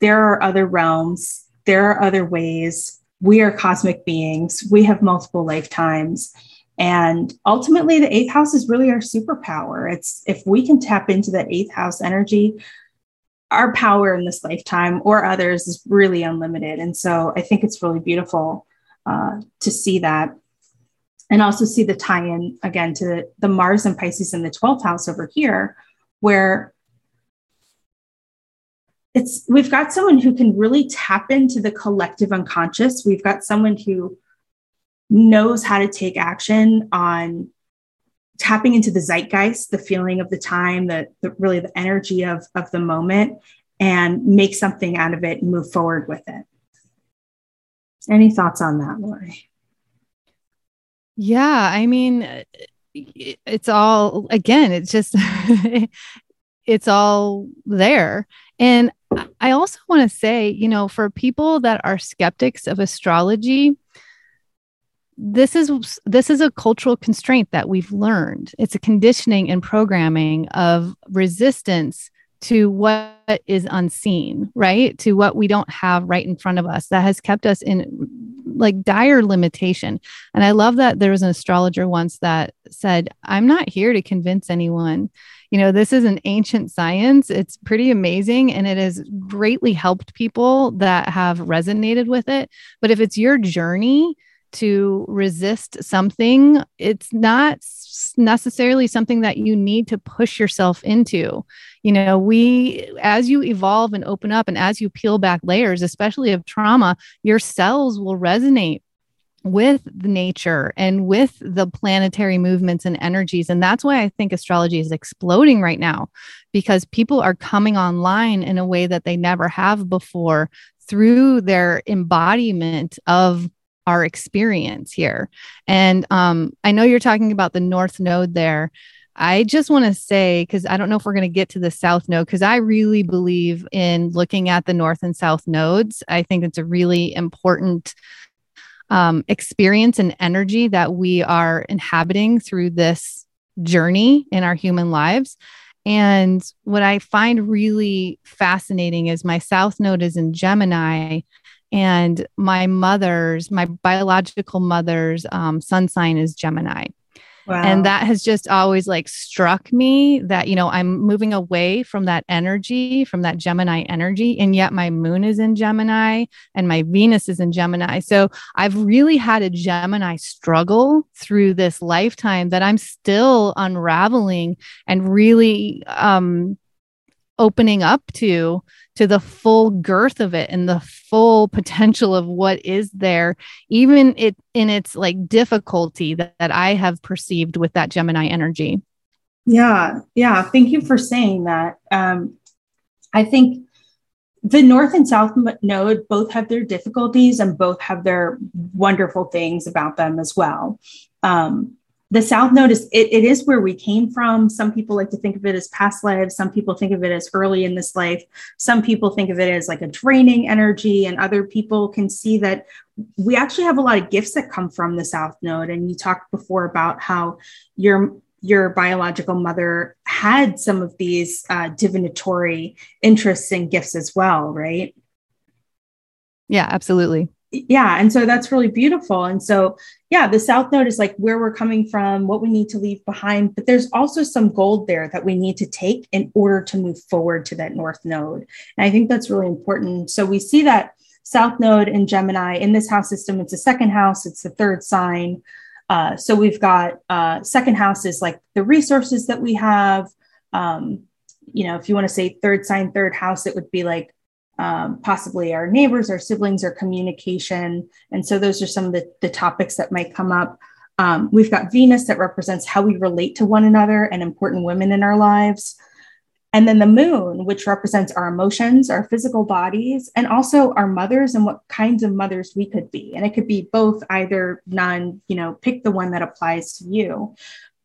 there are other realms, there are other ways, we are cosmic beings, we have multiple lifetimes. And ultimately, the eighth house is really our superpower. It's if we can tap into that eighth house energy, our power in this lifetime or others is really unlimited. And so I think it's really beautiful uh, to see that. And also see the tie in again to the, the Mars and Pisces in the 12th house over here, where it's we've got someone who can really tap into the collective unconscious. We've got someone who knows how to take action on tapping into the zeitgeist, the feeling of the time, the, the really the energy of, of the moment, and make something out of it and move forward with it. Any thoughts on that, Lori? Yeah, I mean, it's all again, it's just [LAUGHS] it's all there And I also want to say, you know, for people that are skeptics of astrology, this is this is a cultural constraint that we've learned. It's a conditioning and programming of resistance to what is unseen, right? To what we don't have right in front of us that has kept us in like dire limitation. And I love that there was an astrologer once that said, I'm not here to convince anyone. You know, this is an ancient science. It's pretty amazing and it has greatly helped people that have resonated with it. But if it's your journey, to resist something, it's not necessarily something that you need to push yourself into. You know, we, as you evolve and open up and as you peel back layers, especially of trauma, your cells will resonate with the nature and with the planetary movements and energies. And that's why I think astrology is exploding right now because people are coming online in a way that they never have before through their embodiment of our experience here. And um, I know you're talking about the North Node there. I just want to say, because I don't know if we're going to get to the South Node, because I really believe in looking at the North and South nodes. I think it's a really important um, experience and energy that we are inhabiting through this journey in our human lives. And what I find really fascinating is my South Node is in Gemini, and my mother's, my biological mother's um, sun sign is Gemini. Wow. And that has just always like struck me that, you know, I'm moving away from that energy, from that Gemini energy. And yet my moon is in Gemini and my Venus is in Gemini. So I've really had a Gemini struggle through this lifetime that I'm still unraveling and really um, opening up to to the full girth of it and the full potential of what is there even it in its like difficulty that, that i have perceived with that gemini energy. Yeah yeah. Thank you for saying that. Um i think the north and south node both have their difficulties and both have their wonderful things about them as well. Um, the south node is it, it is where we came from. Some people like to think of it as past lives. Some people think of it as early in this life. Some people think of it as like a draining energy and other people can see that we actually have a lot of gifts that come from the south node and you talked before about how your your biological mother had some of these uh, divinatory interests and gifts as well right? Yeah absolutely yeah and so that's really beautiful. And so yeah the south node is like where we're coming from what we need to leave behind but there's also some gold there that we need to take in order to move forward to that north node. And i think that's really important. So we see that south node in gemini in this house system it's a second house it's the third sign. Uh, so we've got uh, second house is like the resources that we have. Um, you know if you want to say third sign third house it would be like um, possibly our neighbors, our siblings, or communication. And so those are some of the, the topics that might come up. Um, we've got Venus that represents how we relate to one another and important women in our lives. And then the moon, which represents our emotions, our physical bodies, and also our mothers and what kinds of mothers we could be. And it could be both, either none, you know, pick the one that applies to you.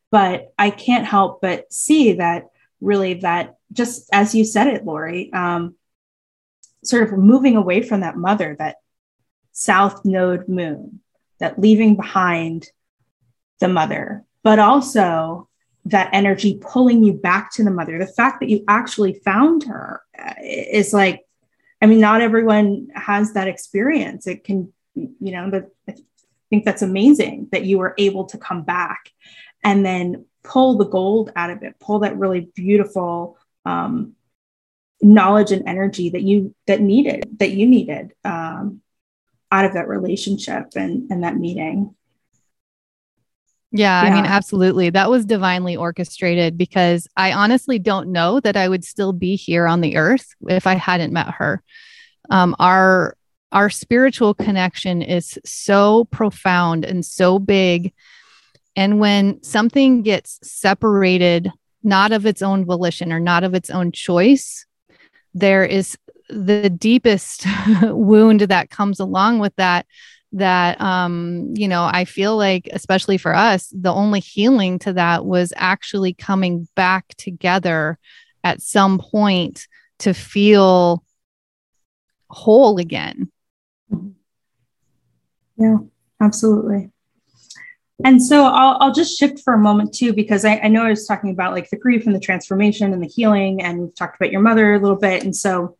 But I can't help but see that really that just as you said it, Lori, um, sort of moving away from that mother, that south node moon, that leaving behind the mother, but also that energy pulling you back to the mother. The fact that you actually found her uh, is like, I mean, not everyone has that experience. It can, you know, but I think that's amazing that you were able to come back and then pull the gold out of it, pull that really beautiful um, knowledge and energy that you that needed that you needed um, out of that relationship and and that meeting yeah, yeah, I mean, absolutely. That was divinely orchestrated because I honestly don't know that I would still be here on the earth if I hadn't met her. Um, our our spiritual connection is so profound and so big. And when something gets separated, not of its own volition or not of its own choice, there is the deepest [LAUGHS] wound that comes along with that that um you know i feel like especially for us the only healing to that was actually coming back together at some point to feel whole again. Yeah, absolutely. And so I'll, I'll just shift for a moment too, because I, I know I was talking about like the grief and the transformation and the healing, and we've talked about your mother a little bit. And so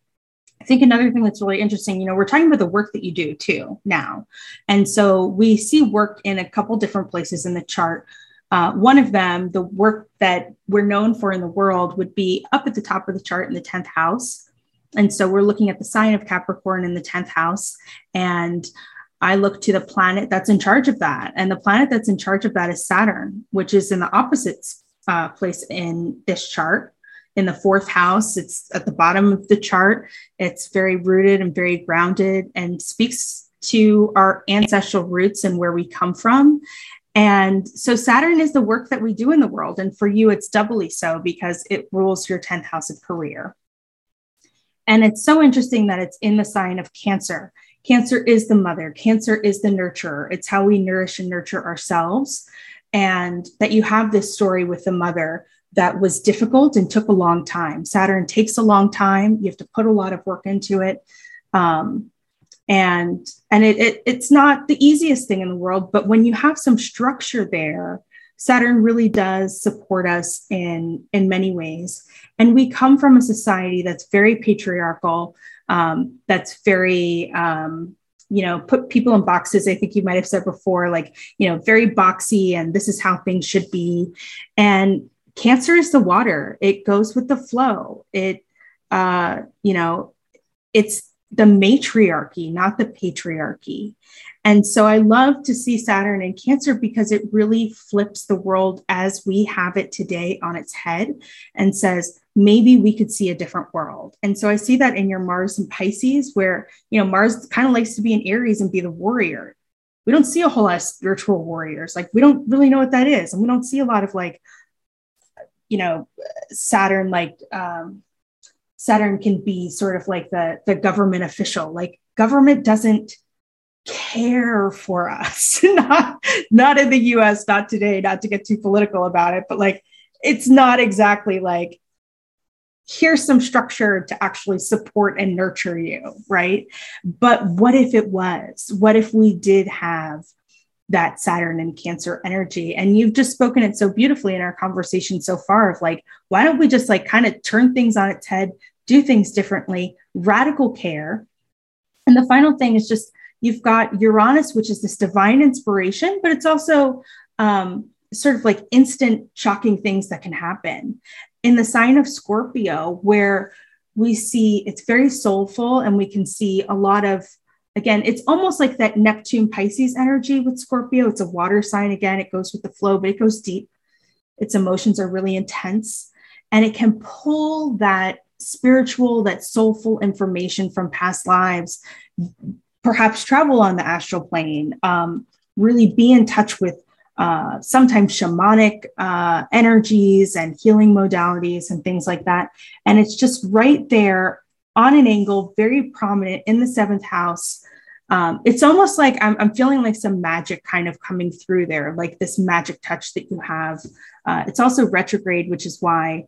I think another thing that's really interesting, you know, we're talking about the work that you do too now. And so we see work in a couple different places in the chart. Uh, one of them, the work that we're known for in the world, would be up at the top of the chart in the 10th house. And so we're looking at the sign of Capricorn in the 10th house. And I look to the planet that's in charge of that. And the planet that's in charge of that is Saturn, which is in the opposite uh, place in this chart. In the fourth house, it's at the bottom of the chart. It's very rooted and very grounded and speaks to our ancestral roots and where we come from. And so Saturn is the work that we do in the world. And for you, it's doubly so because it rules your 10th house of career. And it's so interesting that it's in the sign of Cancer. Cancer is the mother, Cancer is the nurturer. It's how we nourish and nurture ourselves. And that you have this story with the mother that was difficult and took a long time. Saturn takes a long time. You have to put a lot of work into it. Um, and and it, it, it's not the easiest thing in the world, but when you have some structure there, Saturn really does support us in in many ways. And we come from a society that's very patriarchal, um, that's very, um, you know, put people in boxes. I think you might have said before, like, you know, very boxy and this is how things should be. And cancer is the water, it goes with the flow. It, uh, you know, it's the matriarchy, not the patriarchy. And so I love to see Saturn in Cancer because it really flips the world as we have it today on its head and says, maybe we could see a different world. And so I see that in your Mars and Pisces, where, you know, Mars kind of likes to be in Aries and be the warrior. We don't see a whole lot of spiritual warriors. Like, we don't really know what that is. And we don't see a lot of like, you know, Saturn, like, um, Saturn can be sort of like the, the government official. Like, government doesn't care for us [LAUGHS] not not in the US not today not to get too political about it but like it's not exactly like here's some structure to actually support and nurture you right but what if it was what if we did have that Saturn and Cancer energy. And you've just spoken it so beautifully in our conversation so far of like, why don't we just like kind of turn things on its head, do things differently, radical care. And the final thing is just You've got Uranus, which is this divine inspiration, but it's also um, sort of like instant shocking things that can happen. In the sign of Scorpio, where we see it's very soulful and we can see a lot of, again, it's almost like that Neptune Pisces energy with Scorpio. It's a water sign again, it goes with the flow, but it goes deep. Its emotions are really intense and it can pull that spiritual, that soulful information from past lives perhaps travel on the astral plane, um, really be in touch with uh, sometimes shamanic uh, energies and healing modalities and things like that. And it's just right there on an angle, very prominent in the seventh house. Um, it's almost like I'm, I'm, feeling like some magic kind of coming through there, like this magic touch that you have. Uh, it's also retrograde, which is why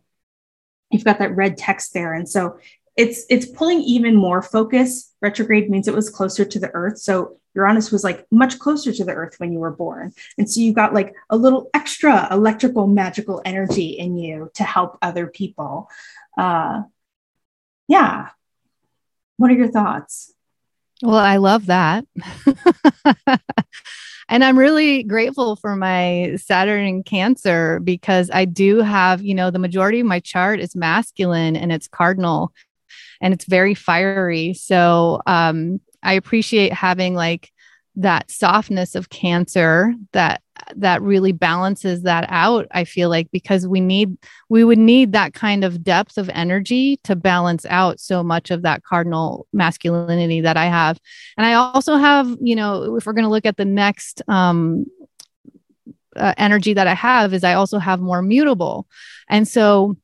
you've got that red text there. And so it's it's pulling even more focus. Retrograde means it was closer to the earth. So Uranus was like much closer to the earth when you were born. And so you got like a little extra electrical magical energy in you to help other people. Uh yeah. What are your thoughts? Well, I love that. [LAUGHS] and I'm really grateful for my Saturn in Cancer because I do have, you know, the majority of my chart is masculine and it's cardinal and it's very fiery. So um, I appreciate having like that softness of cancer that that really balances that out i feel like because we need we would need that kind of depth of energy to balance out so much of that cardinal masculinity that i have. And i also have you know if we're going to look at the next um uh, energy that i have is i also have more mutable. And so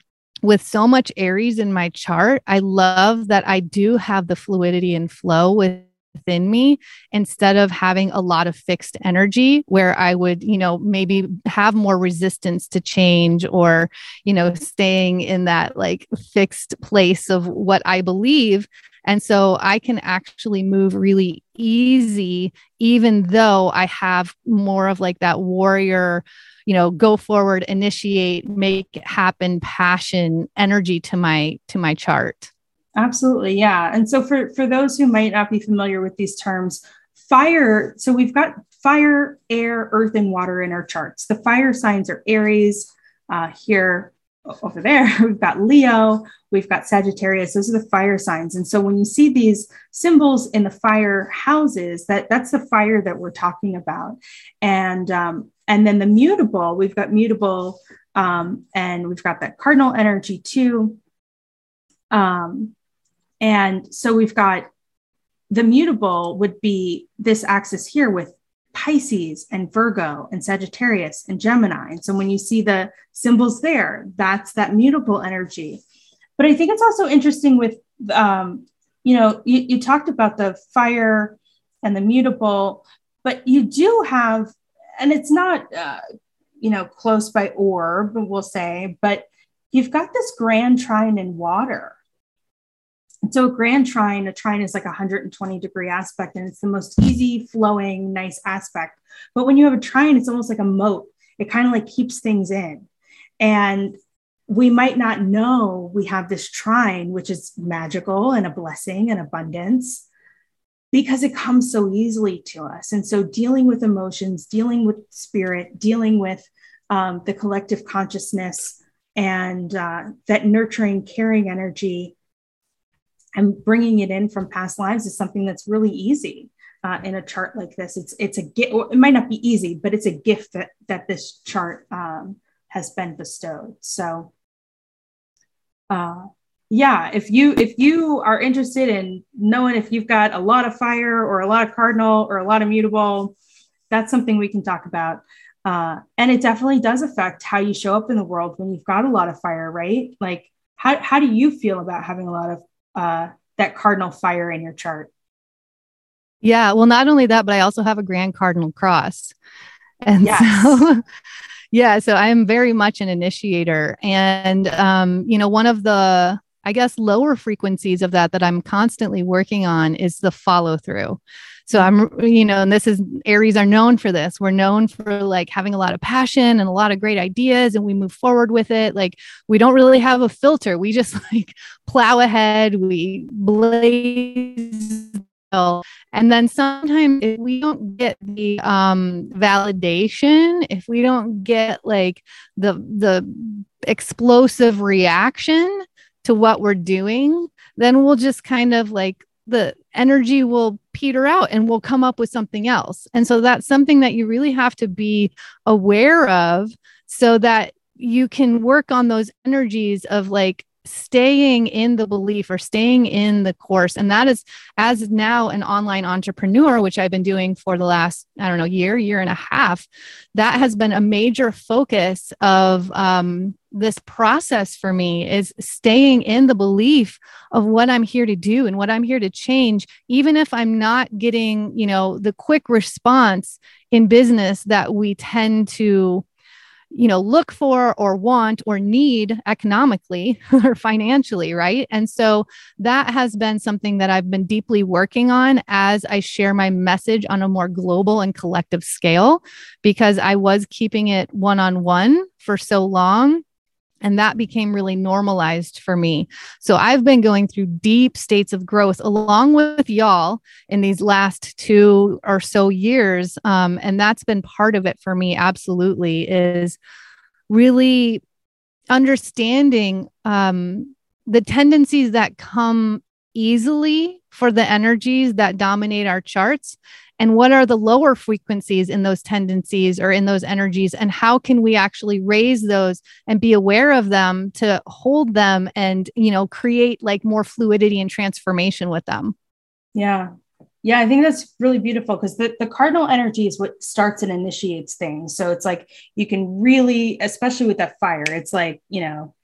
with so much Aries in my chart, I love that I do have the fluidity and flow with within me instead of having a lot of fixed energy where I would, you know, maybe have more resistance to change or, you know, staying in that like fixed place of what I believe. And so I can actually move really easy, even though I have more of like that warrior, you know, go forward, initiate, make it happen, passion, energy to my to my chart. Absolutely. Yeah. And so for, for those who might not be familiar with these terms, fire, so we've got fire, air, earth, and water in our charts. The fire signs are Aries uh, here over there. [LAUGHS] We've got Leo, we've got Sagittarius. Those are the fire signs. And so when you see these symbols in the fire houses, that that's the fire that we're talking about. And um, and then the mutable, we've got mutable um, and we've got that cardinal energy too. Um, and so we've got the mutable would be this axis here with Pisces and Virgo and Sagittarius and Gemini. And so when you see the symbols there, that's that mutable energy. But I think it's also interesting with, um, you know, you, you talked about the fire and the mutable, but you do have, and it's not, uh, you know, close by orb, we'll say, but you've got this grand trine in water so a grand trine, a trine is like a 120 degree aspect, and it's the most easy flowing, nice aspect. But when you have a trine, it's almost like a moat. It kind of like keeps things in. And we might not know we have this trine, which is magical and a blessing and abundance because it comes so easily to us. And so dealing with emotions, dealing with spirit, dealing with um, the collective consciousness and uh, that nurturing, caring energy and bringing it in from past lives is something that's really easy uh, in a chart like this. It's it's a gift. It might not be easy, but it's a gift that that this chart um, has been bestowed. So, uh, yeah, if you if you are interested in knowing if you've got a lot of fire or a lot of cardinal or a lot of mutable, that's something we can talk about. Uh, and it definitely does affect how you show up in the world when you've got a lot of fire, right? Like, how how do you feel about having a lot of uh, that cardinal fire in your chart. Yeah, well, not only that, but I also have a grand cardinal cross. And yes. so, [LAUGHS] yeah, so I am very much an initiator. And, um, you know, one of the, I guess, lower frequencies of that that I'm constantly working on is the follow through. So I'm, you know, and this is Aries are known for this. We're known for like having a lot of passion and a lot of great ideas and we move forward with it. Like we don't really have a filter. We just [LAUGHS] like plow ahead, we blaze and then sometimes if we don't get the um, validation, if we don't get like the the explosive reaction to what we're doing, then we'll just kind of like the energy will peter out and we'll come up with something else. And so that's something that you really have to be aware of so that you can work on those energies of like staying in the belief or staying in the course. And that is as now an online entrepreneur which i've been doing for the last i don't know year year and a half that has been a major focus of um, this process for me is staying in the belief of what I'm here to do and what I'm here to change, even if I'm not getting, you know, the quick response in business that we tend to you know look for or want or need economically [LAUGHS] or financially right? And so that has been something that i've been deeply working on as i share my message on a more global and collective scale because i was keeping it one on one for so long and that became really normalized for me. So I've been going through deep states of growth along with y'all in these last two or so years. Um, and that's been part of it for me, absolutely, is really understanding um, the tendencies that come easily for the energies that dominate our charts and what are the lower frequencies in those tendencies or in those energies? And how can we actually raise those and be aware of them to hold them and you know create like more fluidity and transformation with them? Yeah. Yeah i think that's really beautiful because the, the cardinal energy is what starts and initiates things. So it's like you can really especially with that fire it's like you know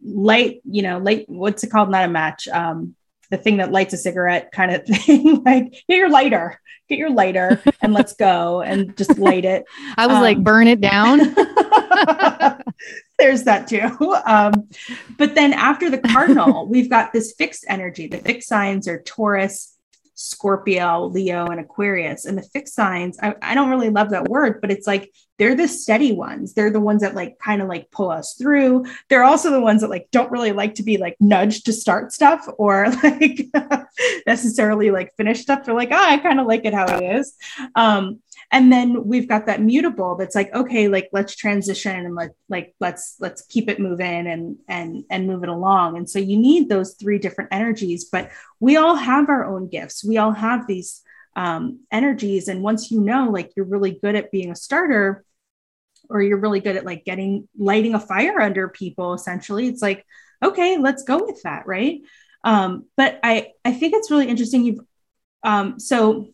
light you know light what's it called? Not a match um the thing that lights a cigarette kind of [LAUGHS] thing. like get your lighter, get your lighter, and let's go and just light it. [LAUGHS] I was um, like, burn it down. [LAUGHS] there's that too. Um, but then after the cardinal, we've got this fixed energy. The fixed signs are Taurus, Scorpio, Leo, and Aquarius. And the fixed signs, I, I, don't really love that word, but it's like they're the steady ones. They're the ones that like kind of like pull us through. They're also the ones that like don't really like to be like nudged to start stuff or [LAUGHS] like [LAUGHS] necessarily like finish stuff. They're like, oh, I kind of like it how it is. Um, and then we've got that mutable that's like okay like let's transition and let like let's let's keep it moving and and and move it along. And so you need those three different energies but we all have our own gifts. We all have these um, energies. And once you know like you're really good at being a starter or you're really good at like getting lighting a fire under people essentially it's like okay let's go with that right? Um, but i i think it's really interesting. You've um, so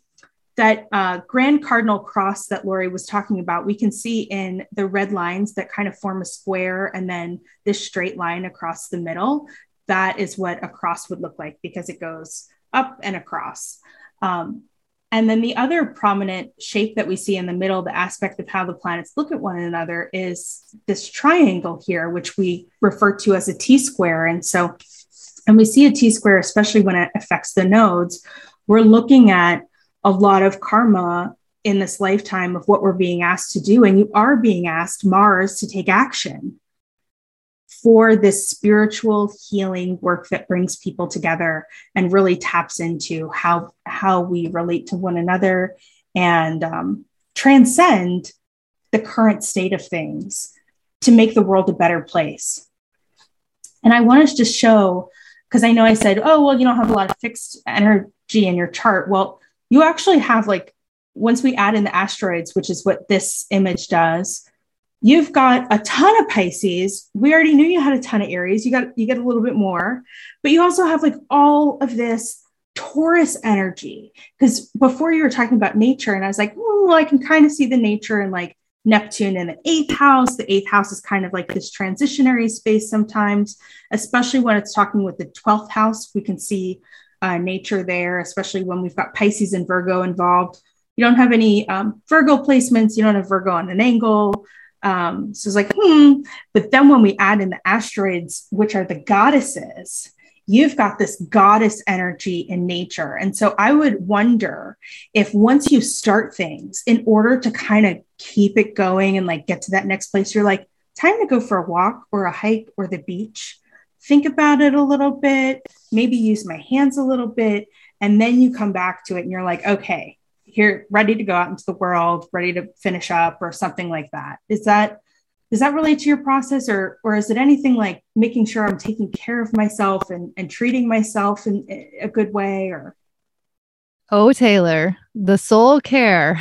that uh, grand cardinal cross that Lori was talking about, we can see in the red lines that kind of form a square and then this straight line across the middle. That is what a cross would look like because it goes up and across. Um, and then the other prominent shape that we see in the middle, the aspect of how the planets look at one another, is this triangle here, which we refer to as a T square. And so, and we see a T square, especially when it affects the nodes, we're looking at a lot of karma in this lifetime of what we're being asked to do. And you are being asked, Mars, to take action for this spiritual healing work that brings people together and really taps into how, how we relate to one another and um, transcend the current state of things to make the world a better place. And I want us to show, because I know I said, oh, well, you don't have a lot of fixed energy in your chart. Well, you actually have like once we add in the asteroids, which is what this image does, you've got a ton of Pisces. We already knew you had a ton of Aries. You got you get a little bit more, but you also have like all of this Taurus energy. Because before you were talking about nature, and I was like, oh, well, I can kind of see the nature and like Neptune in the eighth house. The eighth house is kind of like this transitionary space sometimes, especially when it's talking with the 12th house. We can see uh, nature there, especially when we've got Pisces and Virgo involved. You don't have any um, Virgo placements, you don't have Virgo on an angle. Um, so it's like, hmm. But then when we add in the asteroids, which are the goddesses, you've got this goddess energy in nature. And so I would wonder if once you start things, in order to kind of keep it going and like get to that next place, you're like, time to go for a walk or a hike or the beach think about it a little bit, maybe use my hands a little bit, and then you come back to it and you're like, okay, here, ready to go out into the world, ready to finish up or something like that. Is that does that relate to your process or or is it anything like making sure I'm taking care of myself and, and treating myself in a good way or Oh, Taylor, the soul care.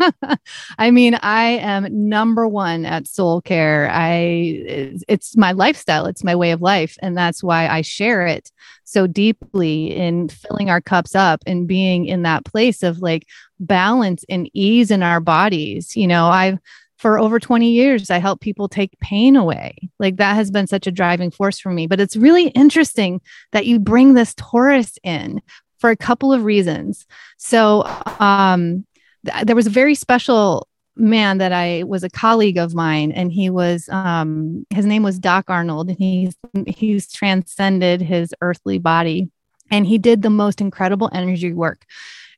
[LAUGHS] I mean, I am number one at soul care. I it's my lifestyle, it's my way of life, and that's why I share it so deeply in filling our cups up and being in that place of like balance and ease in our bodies. You know, I've for over 20 years, I help people take pain away. Like that has been such a driving force for me. But it's really interesting that you bring this Taurus in for a couple of reasons. So, um, th- there was a very special man that I was a colleague of mine, and he was um, his name was Doc Arnold, and he's he's transcended his earthly body, and he did the most incredible energy work.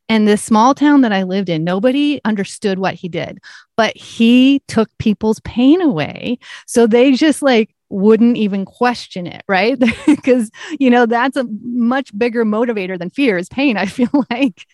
And this small town that I lived in, nobody understood what he did, but he took people's pain away. So they just like wouldn't even question it, right? [LAUGHS] because, you know, that's a much bigger motivator than fear is pain. I [LAUGHS] feel like.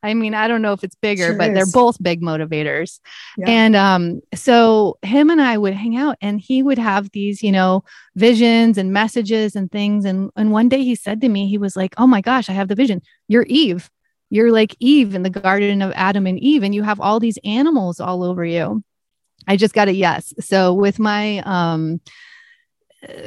I mean, I don't know if it's bigger, sure but is. they're both big motivators. Yeah. And um, so him and I would hang out and he would have these, you know, visions and messages and things. And and one day he said to me, he was like, Oh my gosh, I have the vision. You're Eve. You're like Eve in the garden of Adam and Eve, and you have all these animals all over you. I just got a yes. So with my um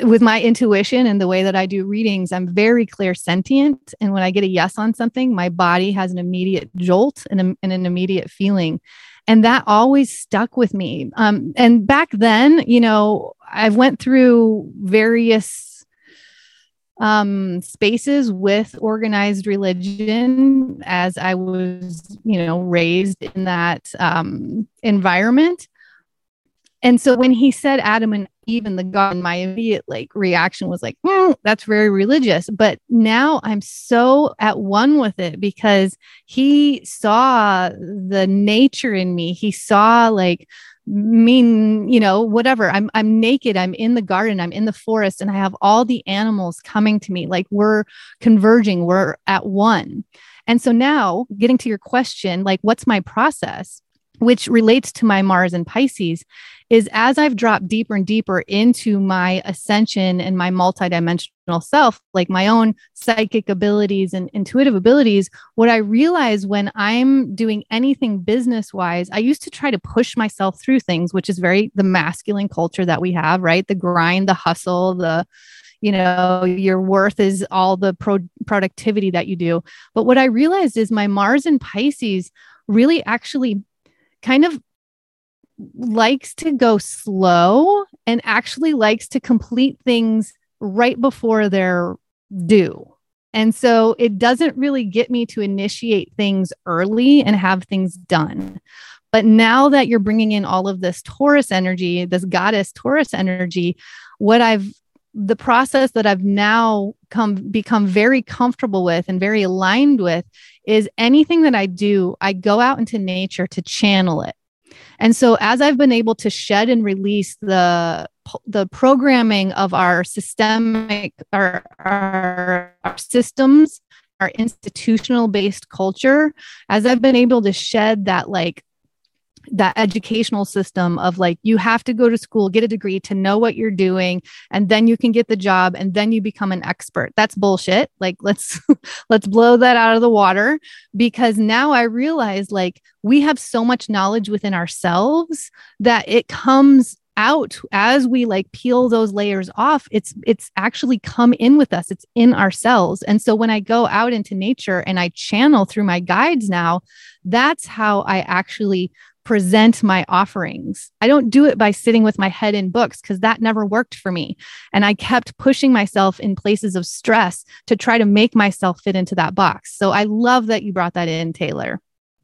with my intuition and the way that I do readings, I'm very clairsentient. And when I get a yes on something, my body has an immediate jolt and, a, and an immediate feeling. And that always stuck with me. Um, and back then, you know, I went through various um, spaces with organized religion as I was, you know, raised in that um, environment. And so when he said Adam and Eve in the garden, my immediate like reaction was like, mm, that's very religious. But now I'm so at one with it because he saw the nature in me. He saw like mean you know whatever. I'm i'm naked. I'm in the garden. I'm in the forest and i have all the animals coming to me. Like we're converging. We're at one. And so now getting to your question like what's my process? Which relates to my Mars and Pisces, is as I've dropped deeper and deeper into my ascension and my multidimensional self, like my own psychic abilities and intuitive abilities, what I realize when I'm doing anything business wise, I used to try to push myself through things, which is very the masculine culture that we have, right? The grind, the hustle, the you know your worth is all the pro- productivity that you do but what i realized is my mars and pisces really actually kind of likes to go slow and actually likes to complete things right before they're due. And so it doesn't really get me to initiate things early and have things done. But now that you're bringing in all of this Taurus energy, this goddess Taurus energy, what I've the process that I've now come become very comfortable with and very aligned with is anything that I do, I go out into nature to channel it. And so as I've been able to shed and release the the programming of our systemic our, our, our systems our institutional based culture as i've been able to shed that like that educational system of like you have to go to school get a degree to know what you're doing and then you can get the job and then you become an expert. That's bullshit. Like let's [LAUGHS] let's blow that out of the water because now i realize like we have so much knowledge within ourselves that it comes out as we like peel those layers off. It's it's actually come in with us. It's in ourselves. And so when i go out into nature and i channel through my guides now that's how i actually present my offerings. I don't do it by sitting with my head in books because that never worked for me. And I kept pushing myself in places of stress to try to make myself fit into that box. So I love that you brought that in, Taylor.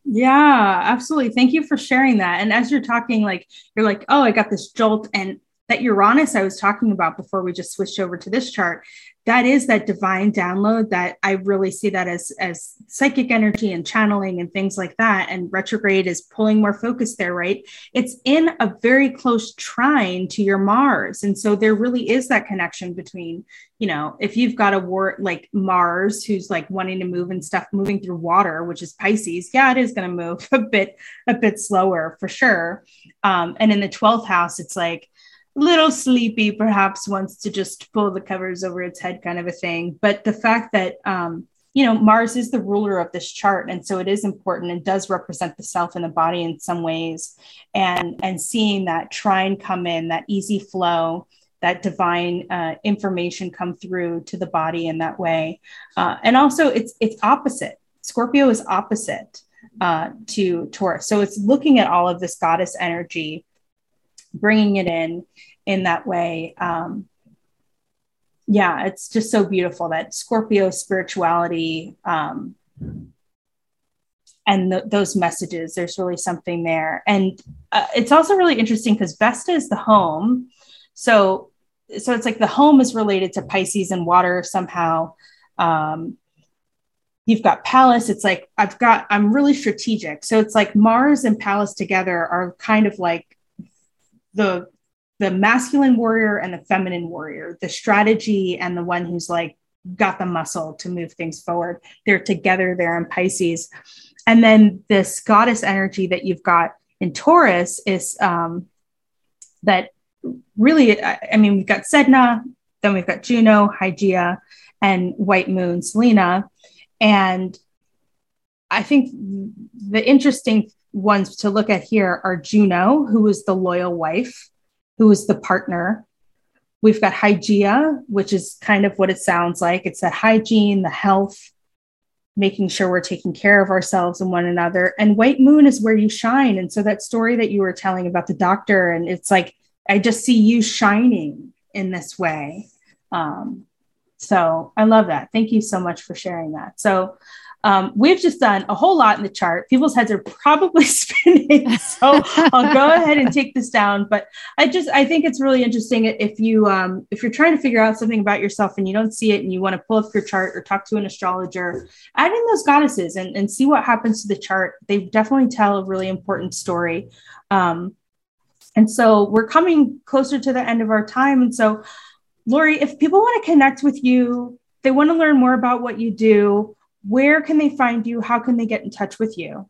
Yeah, absolutely. Thank you for sharing that. And as you're talking, like, you're like, oh, I got this jolt. And that Uranus I was talking about before we just switched over to this chart, that is that divine download that I really see that as as psychic energy and channeling and things like that. And retrograde is pulling more focus there, right? It's in a very close trine to your Mars. And so there really is that connection between, you know, if you've got a war like Mars who's like wanting to move and stuff moving through water, which is Pisces, yeah, it is going to move [LAUGHS] a bit, a bit slower for sure. Um, and in the 12th house, it's like little sleepy, perhaps wants to just pull the covers over its head, kind of a thing. But the fact that, um, you know, Mars is the ruler of this chart. And so it is important and does represent the self and the body in some ways. And, and seeing that trine come in, that easy flow, that divine uh, information come through to the body in that way. Uh, and also it's, it's opposite. Scorpio is opposite uh, to Taurus. So it's looking at all of this goddess energy bringing it in in that way. Um, yeah, it's just so beautiful that Scorpio spirituality um, and th- those messages. There's really something there, and uh, it's also really interesting because Vesta is the home, so so it's like the home is related to Pisces and water somehow. Um, you've got Pallas. It's like I've got I'm really strategic, so it's like Mars and Pallas together are kind of like the the masculine warrior and the feminine warrior, the strategy and the one who's like got the muscle to move things forward. They're together there in Pisces. And then this goddess energy that you've got in Taurus is um, that really, I mean, we've got Sedna, then we've got Juno, Hygeia, and White Moon, Selena. And I think the interesting ones to look at here are Juno, who is the loyal wife, who is the partner. We've got Hygeia, which is kind of what it sounds like. It's that hygiene, the health, making sure we're taking care of ourselves and one another. And White Moon is where you shine. And so that story that you were telling about the doctor, and it's like, I just see you shining in this way. Um, So I love that. Thank you so much for sharing that. So um, we've just done a whole lot in the chart. People's heads are probably [LAUGHS] spinning. So I'll go [LAUGHS] ahead and take this down. But I just I think it's really interesting if you um, if you're trying to figure out something about yourself and you don't see it and you want to pull up your chart or talk to an astrologer, add in those goddesses and, and see what happens to the chart. They definitely tell a really important story. Um, and so we're coming closer to the end of our time. And so, Lori, if people want to connect with you, they want to learn more about what you do where can they find you? How can they get in touch with you?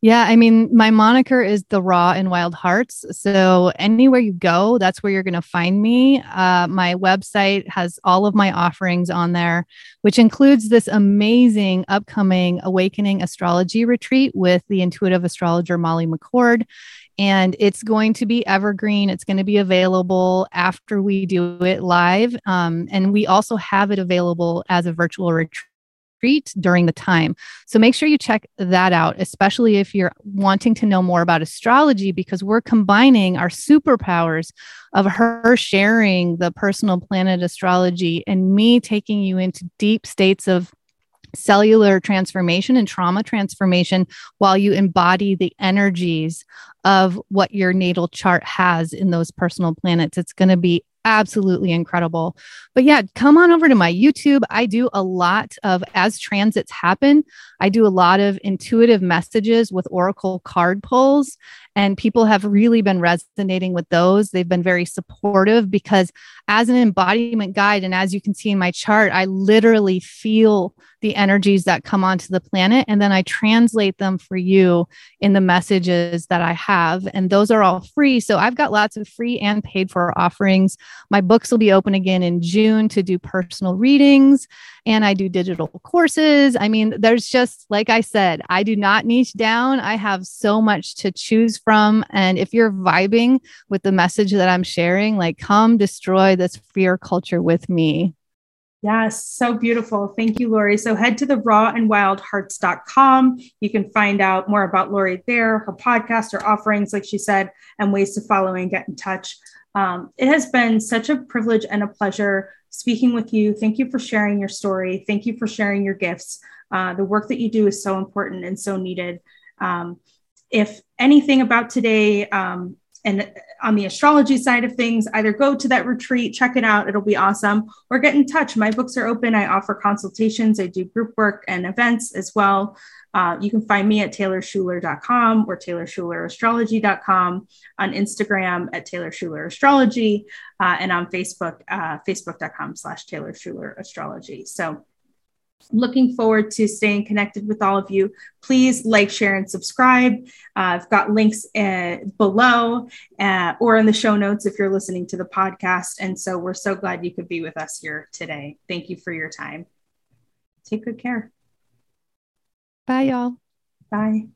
Yeah, I mean, my moniker is the Raw and Wild Hearts. So anywhere you go, that's where you're going to find me. Uh, my website has all of my offerings on there, which includes this amazing upcoming Awakening Astrology Retreat with the intuitive astrologer Molly McCord. And it's going to be evergreen. It's going to be available after we do it live. Um, and we also have it available as a virtual retreat during the time. So make sure you check that out, especially if you're wanting to know more about astrology, because we're combining our superpowers of her sharing the personal planet astrology and me taking you into deep states of cellular transformation and trauma transformation while you embody the energies of what your natal chart has in those personal planets. It's going to be absolutely incredible. But yeah, come on over to my YouTube. I do a lot of, as transits happen, I do a lot of intuitive messages with Oracle card pulls. And people have really been resonating with those. They've been very supportive because, as an embodiment guide, and as you can see in my chart, I literally feel the energies that come onto the planet and then I translate them for you in the messages that I have. And those are all free. So I've got lots of free and paid for offerings. My books will be open again in June to do personal readings and I do digital courses. I mean, there's just, like I said, I do not niche down. I have so much to choose from. And if you're vibing with the message that I'm sharing, like come destroy this fear culture with me. Yes, so beautiful. Thank you, Lori. So head to the rawandwildhearts.com. You can find out more about Lori there, her podcast, her offerings, like she said, and ways to follow and get in touch. Um, it has been such a privilege and a pleasure speaking with you. Thank you for sharing your story. Thank you for sharing your gifts. Uh, the work that you do is so important and so needed. Um, if anything about today um, and on the astrology side of things, either go to that retreat, check it out, it'll be awesome, or get in touch. My books are open. I offer consultations, I do group work and events as well. Uh, you can find me at taylorshuler.com or taylorshuler.astrology.com, on Instagram at Taylor Shuler Astrology, uh, and on Facebook, uh, facebook.com slash Taylor Shuler Astrology. So looking forward to staying connected with all of you. Please like, share, and subscribe. Uh, I've got links uh, below uh, or in the show notes if you're listening to the podcast. And so we're so glad you could be with us here today. Thank you for your time. Take good care. Bye, y'all. Bye.